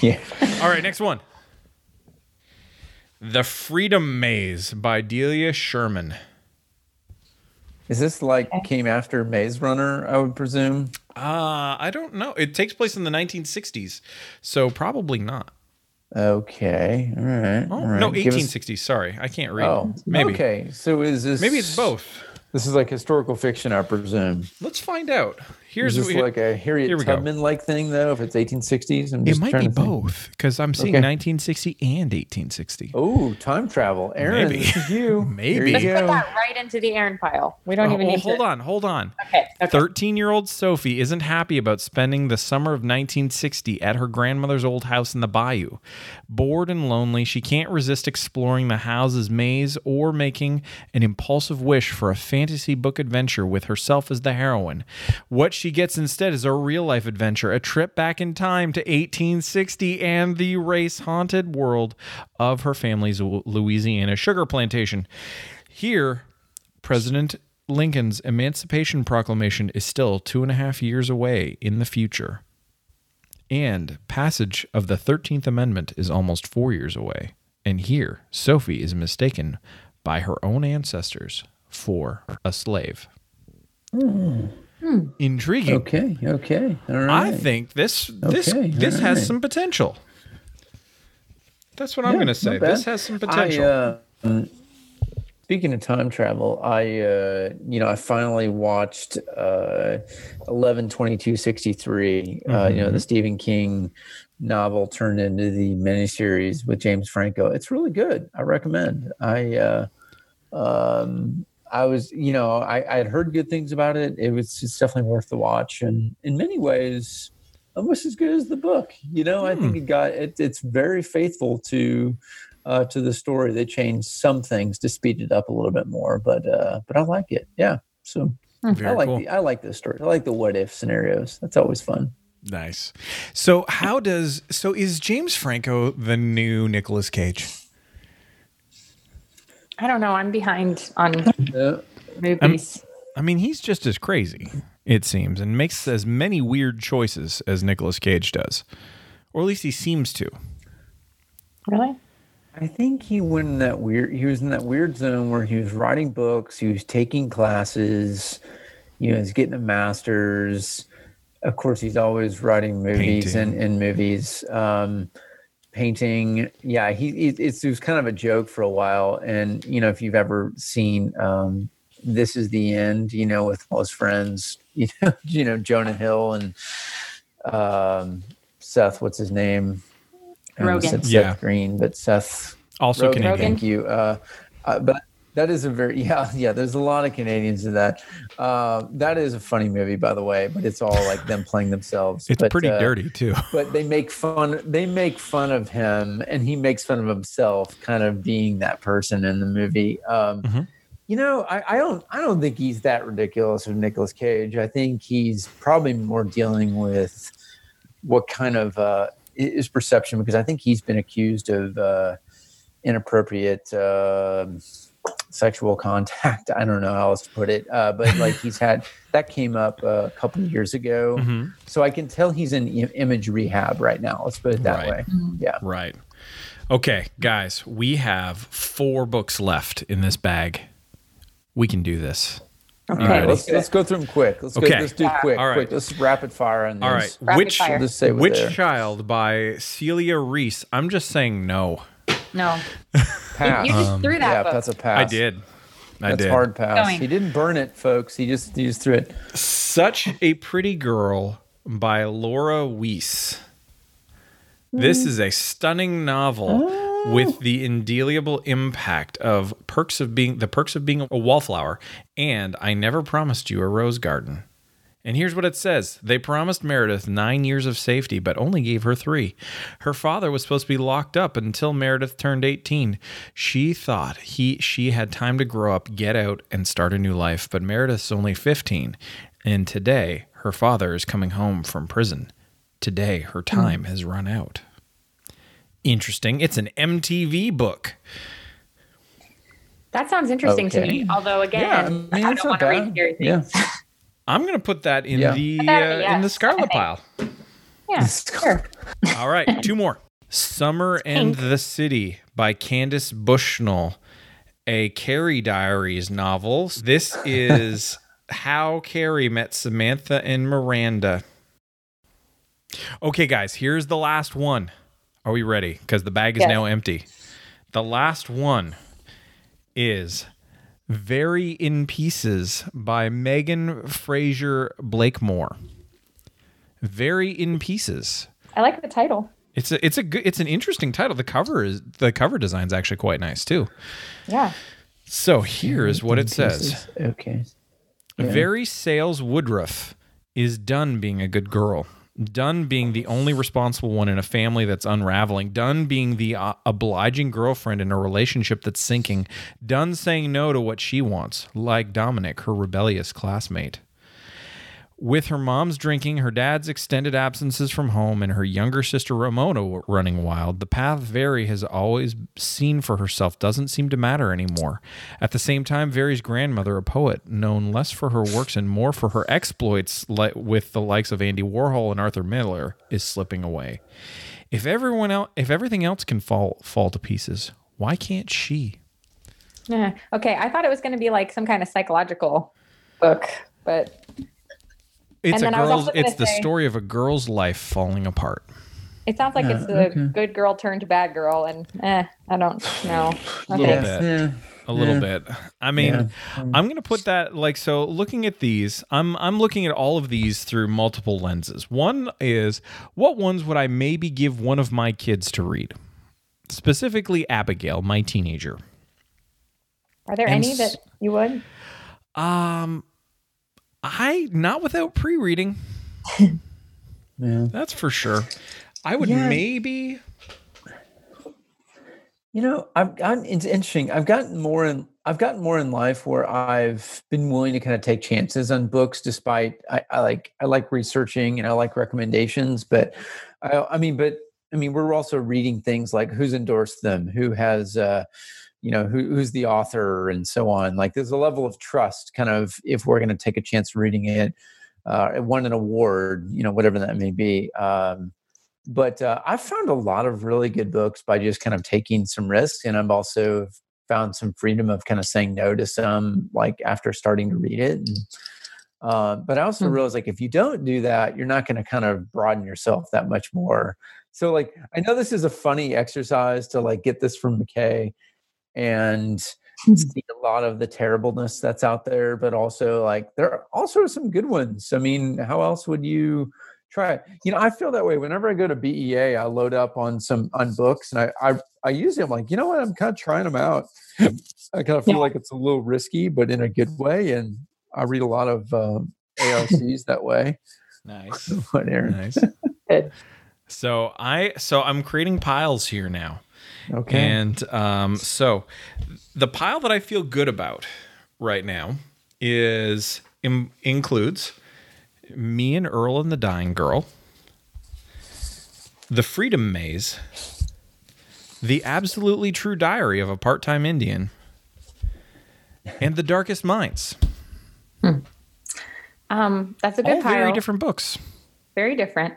S4: yeah.
S2: All right, next one. The Freedom Maze by Delia Sherman.
S4: Is this like came after Maze Runner? I would presume.
S2: Uh, I don't know. It takes place in the 1960s, so probably not.
S4: Okay. All right.
S2: Oh,
S4: all right.
S2: no,
S4: Give us-
S2: 1860s. Sorry, I can't read.
S4: Oh,
S2: maybe.
S4: Okay. So is this
S2: Maybe it's both.
S4: This is like historical fiction, I presume.
S2: Let's find out. Here's
S4: Is this
S2: what we-
S4: like a Harriet
S2: here we go.
S4: Tubman like thing though? If it's 1860s, I'm
S2: it might be both because I'm seeing
S4: Okay.
S2: 1960 and 1860.
S4: Oh, time travel, Aaron.
S2: Maybe.
S4: This is you.
S2: Maybe.
S4: Here you
S3: Put
S4: go.
S3: that right into the Aaron pile. We don't
S2: Oh,
S3: even
S2: oh,
S3: need
S2: hold
S3: to.
S2: on, hold on.
S3: Okay. okay.
S2: 13 year old Sophie isn't happy about spending the summer of 1960 at her grandmother's old house in the bayou. Bored and lonely, she can't resist exploring the house's maze or making an impulsive wish for a fantasy book adventure with herself as the heroine. What she gets instead is a real life adventure, a trip back in time to 1860 and the race haunted world of her family's Louisiana sugar plantation. Here, President Lincoln's Emancipation Proclamation is still two and a half years away in the future. And passage of the 13th Amendment is almost four years away. And here, Sophie is mistaken by her own ancestors for a slave. Hmm. Intriguing.
S4: Okay. Okay. All
S2: I think this this
S4: Okay,
S2: this
S4: all
S2: has
S4: right.
S2: some potential. That's what I'm going to say. This has some potential.
S4: I, uh, speaking of time travel, I uh, you know I finally watched uh, eleven twenty two sixty three. Uh, you
S2: Mm-hmm.
S4: know the Stephen King novel turned into the miniseries with James Franco. It's really good. I recommend. I uh, um, I was you know I, I had heard good things about it. It was it's definitely worth the watch, and in many ways. Almost as good as the book, you know. I
S2: Hmm.
S4: think it got it, it's very faithful to uh, to the story. They changed some things to speed it up a little bit more, but uh, but I like it. Yeah. So
S2: Very
S4: I like
S2: cool.
S4: the I like the story. I like the what if scenarios. That's always fun.
S2: Nice. So how does so is James Franco the new Nicolas Cage?
S3: I don't know. I'm behind on
S4: Uh,
S3: movies.
S2: I mean, he's just as crazy, it seems, and makes as many weird choices as Nicolas Cage does. Or at least he seems to.
S3: really?
S4: I think he went in that weird. He was in that weird zone where he was writing books, he was taking classes, you know, he's getting a master's. Of course, he's always writing movies and
S2: Painting.
S4: in movies. Um, painting, yeah, he, he it's, it was kind of a joke for a while. And you know, if you've ever seen um, "This Is the End," you know, with all his friends, you know, you know, Jonah Hill and um, Seth, what's his name? I almost
S3: Rogen.
S4: said Seth
S2: Yeah.
S4: Green, but Seth
S2: Also
S4: Rogen,
S2: Canadian.
S4: Thank you. Uh, uh, but that is a very yeah yeah. There's a lot of Canadians in that. Uh, that is a funny movie, by the way. But it's all like them playing themselves.
S2: It's
S4: But,
S2: pretty
S4: uh,
S2: dirty too.
S4: But they make fun. They make fun of him, and he makes fun of himself, kind of being that person in the movie. Um,
S2: Mhm.
S4: You know, I, I don't. I don't think he's that ridiculous of Nicolas Cage. I think he's probably more dealing with what kind of uh, his perception because I think he's been accused of uh, inappropriate uh, sexual contact. I don't know how else to put it, uh, but like he's had that came up a couple of years ago,
S2: Mhm.
S4: so I can tell he's in image rehab right now. Let's put it that
S2: Right.
S4: way. Yeah.
S2: Right. Okay, guys, we have four books left in this bag. We can do this.
S3: Okay.
S2: ready?
S4: Let's let's go through them quick. Let's
S2: Okay.
S4: go. Let's do quick.
S2: All right.
S4: Quick. Let's rapid fire on these.
S2: All right.
S3: Rapid
S2: which
S3: fire.
S4: We'll just say Witch
S2: Child by Celia Rees? I'm just saying no.
S3: No.
S4: pass?
S3: You just threw that
S4: yeah,
S3: book.
S4: that's a pass.
S2: I did. I
S4: That's
S2: did.
S4: hard pass.
S3: Going.
S4: He didn't burn it, folks. He just he just threw it.
S2: Such a Pretty Girl by Laura Wiess. This hmm. is a stunning novel oh. with the indelible impact of perks of being the perks of being a wallflower and I never promised you a rose garden. And here's what it says. They promised Meredith nine years of safety, but only gave her three. Her father was supposed to be locked up until Meredith turned 18. She thought he she had time to grow up, get out, and start a new life, but Meredith's only 15. And today, her father is coming home from prison. Today, her hmm. time has run out. Interesting. It's an MTV book.
S3: That sounds interesting to me. Although again,
S4: Yeah, I mean,
S3: I, don't want to read
S4: bad.
S3: scary
S4: Yeah.
S3: things.
S2: I'm going to put that in
S4: Yeah.
S2: the
S3: in
S2: uh,
S3: the
S2: in the Scarlet
S3: okay.
S2: pile.
S3: Yeah, sure.
S2: All right, two more. Summer and the City by Candace Bushnell, a Carrie Diaries novel. This is how Carrie met Samantha and Miranda. Okay, guys, here's the last one. Are we ready? Because the bag is
S3: Yes.
S2: now empty. The last one is Very in Pieces by Megan Frazer Blakemore. Very in Pieces.
S3: I like the title.
S2: It's a it's a good it's an interesting title. The cover is the cover design's actually quite nice too.
S3: Yeah.
S2: So here is what it says.
S4: Okay.
S2: Very Sales Woodruff is done being a good girl. Done being the only responsible one in a family that's unraveling. Done being the uh, obliging girlfriend in a relationship that's sinking. Done saying no to what she wants, like Dominic, her rebellious classmate. With her mom's drinking, her dad's extended absences from home, and her younger sister Ramona running wild, the path Very has always seen for herself doesn't seem to matter anymore. At the same time, Very's grandmother, a poet known less for her works and more for her exploits with the likes of Andy Warhol and Arthur Miller, is slipping away. If everyone else, if everything else can fall fall to pieces, why can't she?
S3: Yeah. Okay. I thought it was going to be like some kind of psychological book, but
S2: It's
S3: And
S2: a
S3: then I was
S2: girl's. It's the
S3: say-
S2: story of a girl's life falling apart.
S3: it sounds like
S4: Yeah,
S3: it's a
S4: okay.
S3: good girl turned bad girl, and eh, I don't know.
S2: a Little
S3: Okay.
S2: bit.
S4: Yeah.
S2: A little
S4: Yeah.
S2: bit. I mean,
S4: Yeah.
S2: I'm gonna put that like so. Looking at these, I'm I'm looking at all of these through multiple lenses. One is what ones would I maybe give one of my kids to read, specifically Abigail, my teenager.
S3: Are there
S2: And
S3: any
S2: s-
S3: that you would?
S2: Um, I not without pre-reading.
S4: Yeah.
S2: That's for sure. I would
S4: Yeah.
S2: maybe.
S4: You know, I've gotten it's interesting. I've gotten more in I've gotten more in life where I've been willing to kind of take chances on books despite I, I like I like researching and I like recommendations, but I I mean, but I mean we're also reading things like who's endorsed them, who has uh you know who, who's the author and so on like there's a level of trust kind of if we're going to take a chance reading it uh it won an award you know whatever that may be um but uh, I've found a lot of really good books by just kind of taking some risks, and I've also found some freedom of kind of saying no to some, like after starting to read it. And, uh, but I also
S3: Hmm.
S4: realize, like, if you don't do that, you're not going to kind of broaden yourself that much more. So, like, I know this is a funny exercise to like get this from McKay and see a lot of the terribleness that's out there, but also like there are also some good ones. I mean, how else would you? try it. You know, I feel that way whenever I go to BEA. I load up on some on books, and I I, I usually I'm like, you know what? I'm kind of trying them out. I kind of feel
S3: Yeah.
S4: like it's a little risky, but in a good way. And I read a lot of um, ARCs that way.
S2: Nice.
S4: What, Aaron?
S2: Nice. So I so I'm creating piles here now.
S4: Okay.
S2: And um, so the pile that I feel good about right now is im- includes me and Earl and the Dying Girl, the Freedom Maze, the absolutely true diary of a part-time Indian, and the Darkest Minds. Hmm.
S3: Um, that's a good
S2: All
S3: pile.
S2: very different books.
S3: Very different.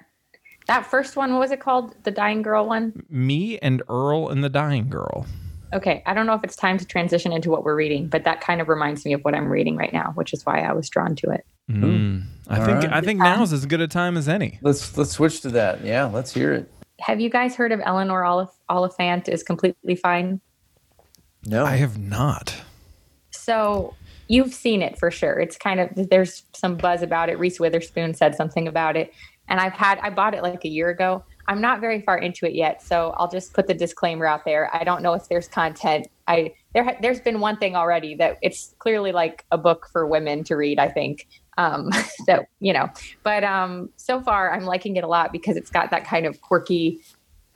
S3: That first one, what was it called? The Dying Girl one?
S2: Me and Earl and the Dying Girl.
S3: Okay. I don't know if it's time to transition into what we're reading, but that kind of reminds me of what I'm reading right now, which is why I was drawn to it.
S2: Mm. I
S4: All
S2: think
S4: right.
S2: I think now's as good a time as any.
S4: let's let's switch to that. Yeah, let's hear it.
S3: Have you guys heard of Eleanor Olif- Oliphant is completely fine?
S4: No,
S2: I have not.
S3: So you've seen it for sure. It's kind of there's some buzz about it. Reese Witherspoon said something about it, and I've had I bought it like a year ago. I'm not very far into it yet, so I'll just put the disclaimer out there. I don't know if there's content. I there there's been one thing already that it's clearly like a book for women to read. I think um, that you know, but um, so far I'm liking it a lot because it's got that kind of quirky.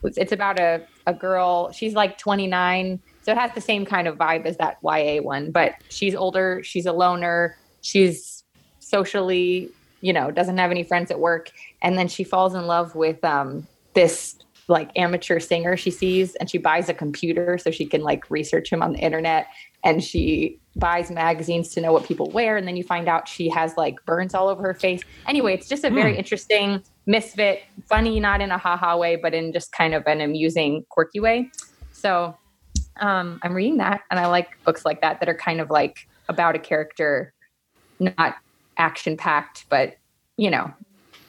S3: It's about a a girl. She's like 29, so it has the same kind of vibe as that YA one, but she's older. She's a loner. She's socially, you know, doesn't have any friends at work, and then she falls in love with um, this like amateur singer she sees, and she buys a computer so she can like research him on the internet, and she buys magazines to know what people wear, and then you find out she has like burns all over her face. Anyway, it's just a very interesting misfit, funny, not in a haha way, but in just kind of an amusing, quirky way. So um, I'm reading that, and I like books like that that are kind of like about a character, not action packed, but you know.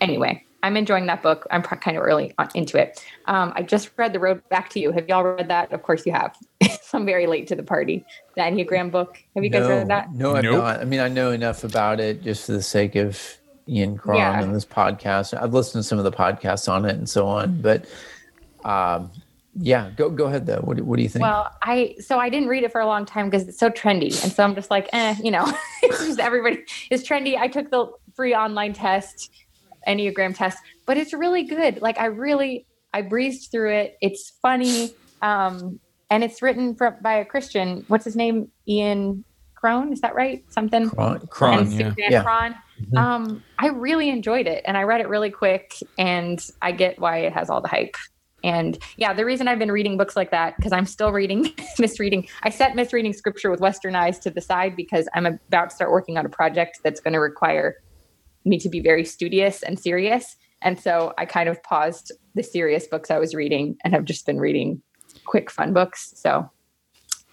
S3: Anyway, I'm enjoying that book. I'm pr- kind of early on into it. Um, I just read The Road Back to You. Have y'all read that? Of course you have. I'm very late to the party. The Enneagram book. Have you guys read that?
S4: No, I've
S2: Nope.
S4: not. I mean, I know enough about it just for the sake of Ian Cron
S3: Yeah.
S4: and this podcast. I've listened to some of the podcasts on it and so on. But um, yeah, go go ahead though. What, do- what do you think?
S3: Well, I so I didn't read it for a long time because it's so trendy, and so I'm just like, eh, you know, it's just everybody is trendy. I took the free online test, Enneagram test, but it's really good. Like I really, I breezed through it. It's funny, um, and it's written for, by a Christian. What's his name? Ian Cron. Is that right? Something.
S4: Cron,
S3: and
S4: Cron.
S2: yeah.
S4: Yeah.
S3: Cron. Um, I really enjoyed it and I read it really quick and I get why it has all the hype. And yeah, the reason I've been reading books like that, because I'm still reading misreading. I set misreading scripture with Western eyes to the side because I'm about to start working on a project that's going to require me to be very studious and serious. And so I kind of paused the serious books I was reading and have just been reading quick fun books. So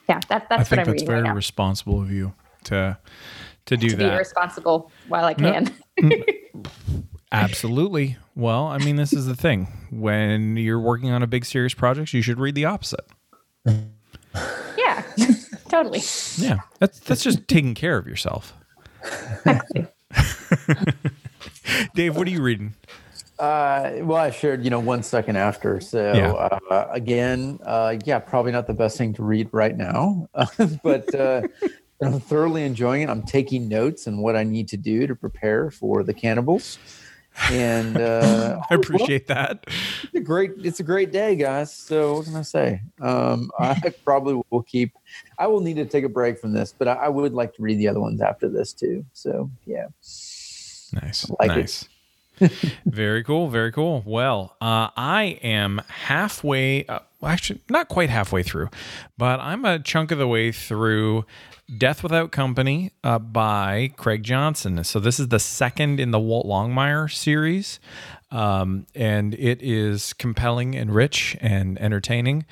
S3: yeah, that, that's
S2: I think
S3: what I'm
S2: that's
S3: reading
S2: very
S3: right
S2: responsible of you to to do
S3: to be responsible while I
S2: No.
S3: can.
S2: Absolutely. Well, I mean, this is the thing. When you're working on a big serious project, you should read the opposite.
S3: yeah, totally.
S2: Yeah, that's that's just taking care of yourself. Dave, what are you reading?
S4: Uh, well, I shared, you know, one second after. So
S2: Yeah.
S4: uh, again, uh, yeah, probably not the best thing to read right now, but uh, I'm thoroughly enjoying it. I'm taking notes on what I need to do to prepare for the cannibals. And uh,
S2: I appreciate that.
S4: it's a great, it's a great day, guys. So what can I say? Um, I probably will keep. I will need to take a break from this, but I, I would like to read the other ones after this too. So yeah.
S2: Nice.
S4: like it.
S2: nice. very cool. Very cool. Well, uh, I am halfway, uh, well, actually, not quite halfway through, but I'm a chunk of the way through Death Without Company uh, by Craig Johnson. So, this is the second in the Walt Longmire series. Um, and it is compelling and rich and entertaining.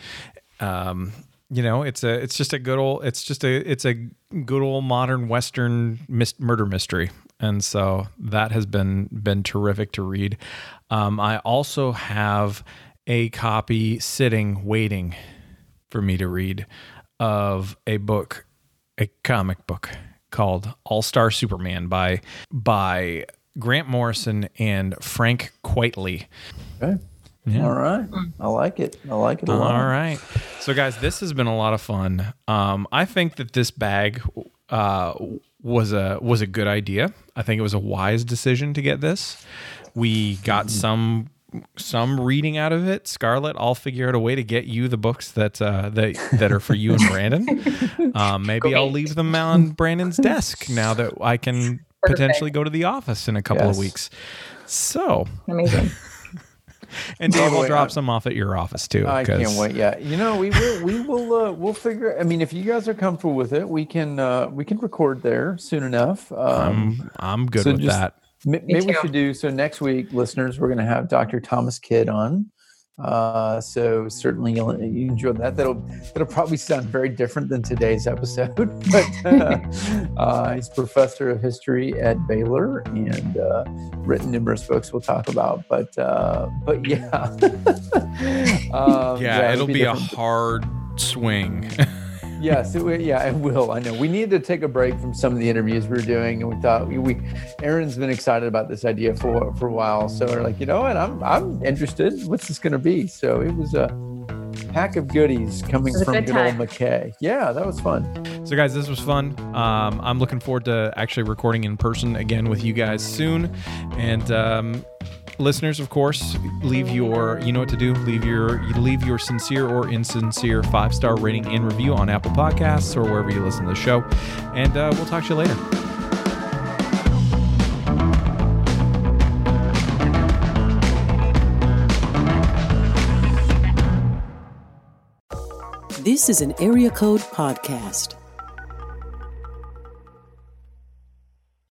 S2: Um, you know, it's a, it's just a good old, it's just a, it's a good old modern Western mis- murder mystery and so that has been been terrific to read. Um, I also have a copy sitting waiting for me to read of a book, a comic book called All Star Superman by by Grant Morrison and Frank Quitely.
S4: Okay. All right. I like it. I like it a lot.
S2: All right. So, guys, this has been a lot of fun. Um, I think that this bag uh, was a was a good idea. I think it was a wise decision to get this. We got some some reading out of it. Scarlett, I'll figure out a way to get you the books that uh, that that are for you and Brandon. Um, maybe I'll leave them on Brandon's desk now that I can potentially go to the office in a couple of weeks. So,
S3: Amazing.
S2: and Dave,
S4: By the
S2: I'll drop some off at your office too.
S4: I
S2: 'cause-
S4: can't wait. Yeah, you know, we will. We will. Uh, we'll figure. I mean, if you guys are comfortable with it, we can. Uh, we can record there soon enough. Um,
S2: I'm I'm good
S4: so
S2: with
S4: just-
S2: that.
S4: M- maybe we should do so next week, listeners. We're going to have Dr. Thomas Kidd on. Uh, so certainly you'll you enjoy that. That'll that'll probably sound very different than today's episode, but uh, uh, he's professor of history at Baylor and uh, written numerous books we'll talk about. But uh, but yeah, um,
S2: Yeah, it'll be, a hard swing.
S4: Yes, it, will- yeah, it will. I know. We needed to take a break from some of the interviews we were doing, and we thought we, we Aaron's been excited about this idea for for a while. So we're like, you know what? I'm I'm interested. What's this going to be? So it was a pack of goodies coming
S3: It was a
S4: from
S3: good
S4: good old. McKay. Yeah, that was fun.
S2: so, guys, this was fun. Um, I'm looking forward to actually recording in person again with you guys soon. And um, listeners, of course, leave your you know what to do. Leave your you leave your sincere or insincere five star rating and review on Apple Podcasts or wherever you listen to the show. And uh, we'll talk to you later.
S1: This is an Area Code Podcast.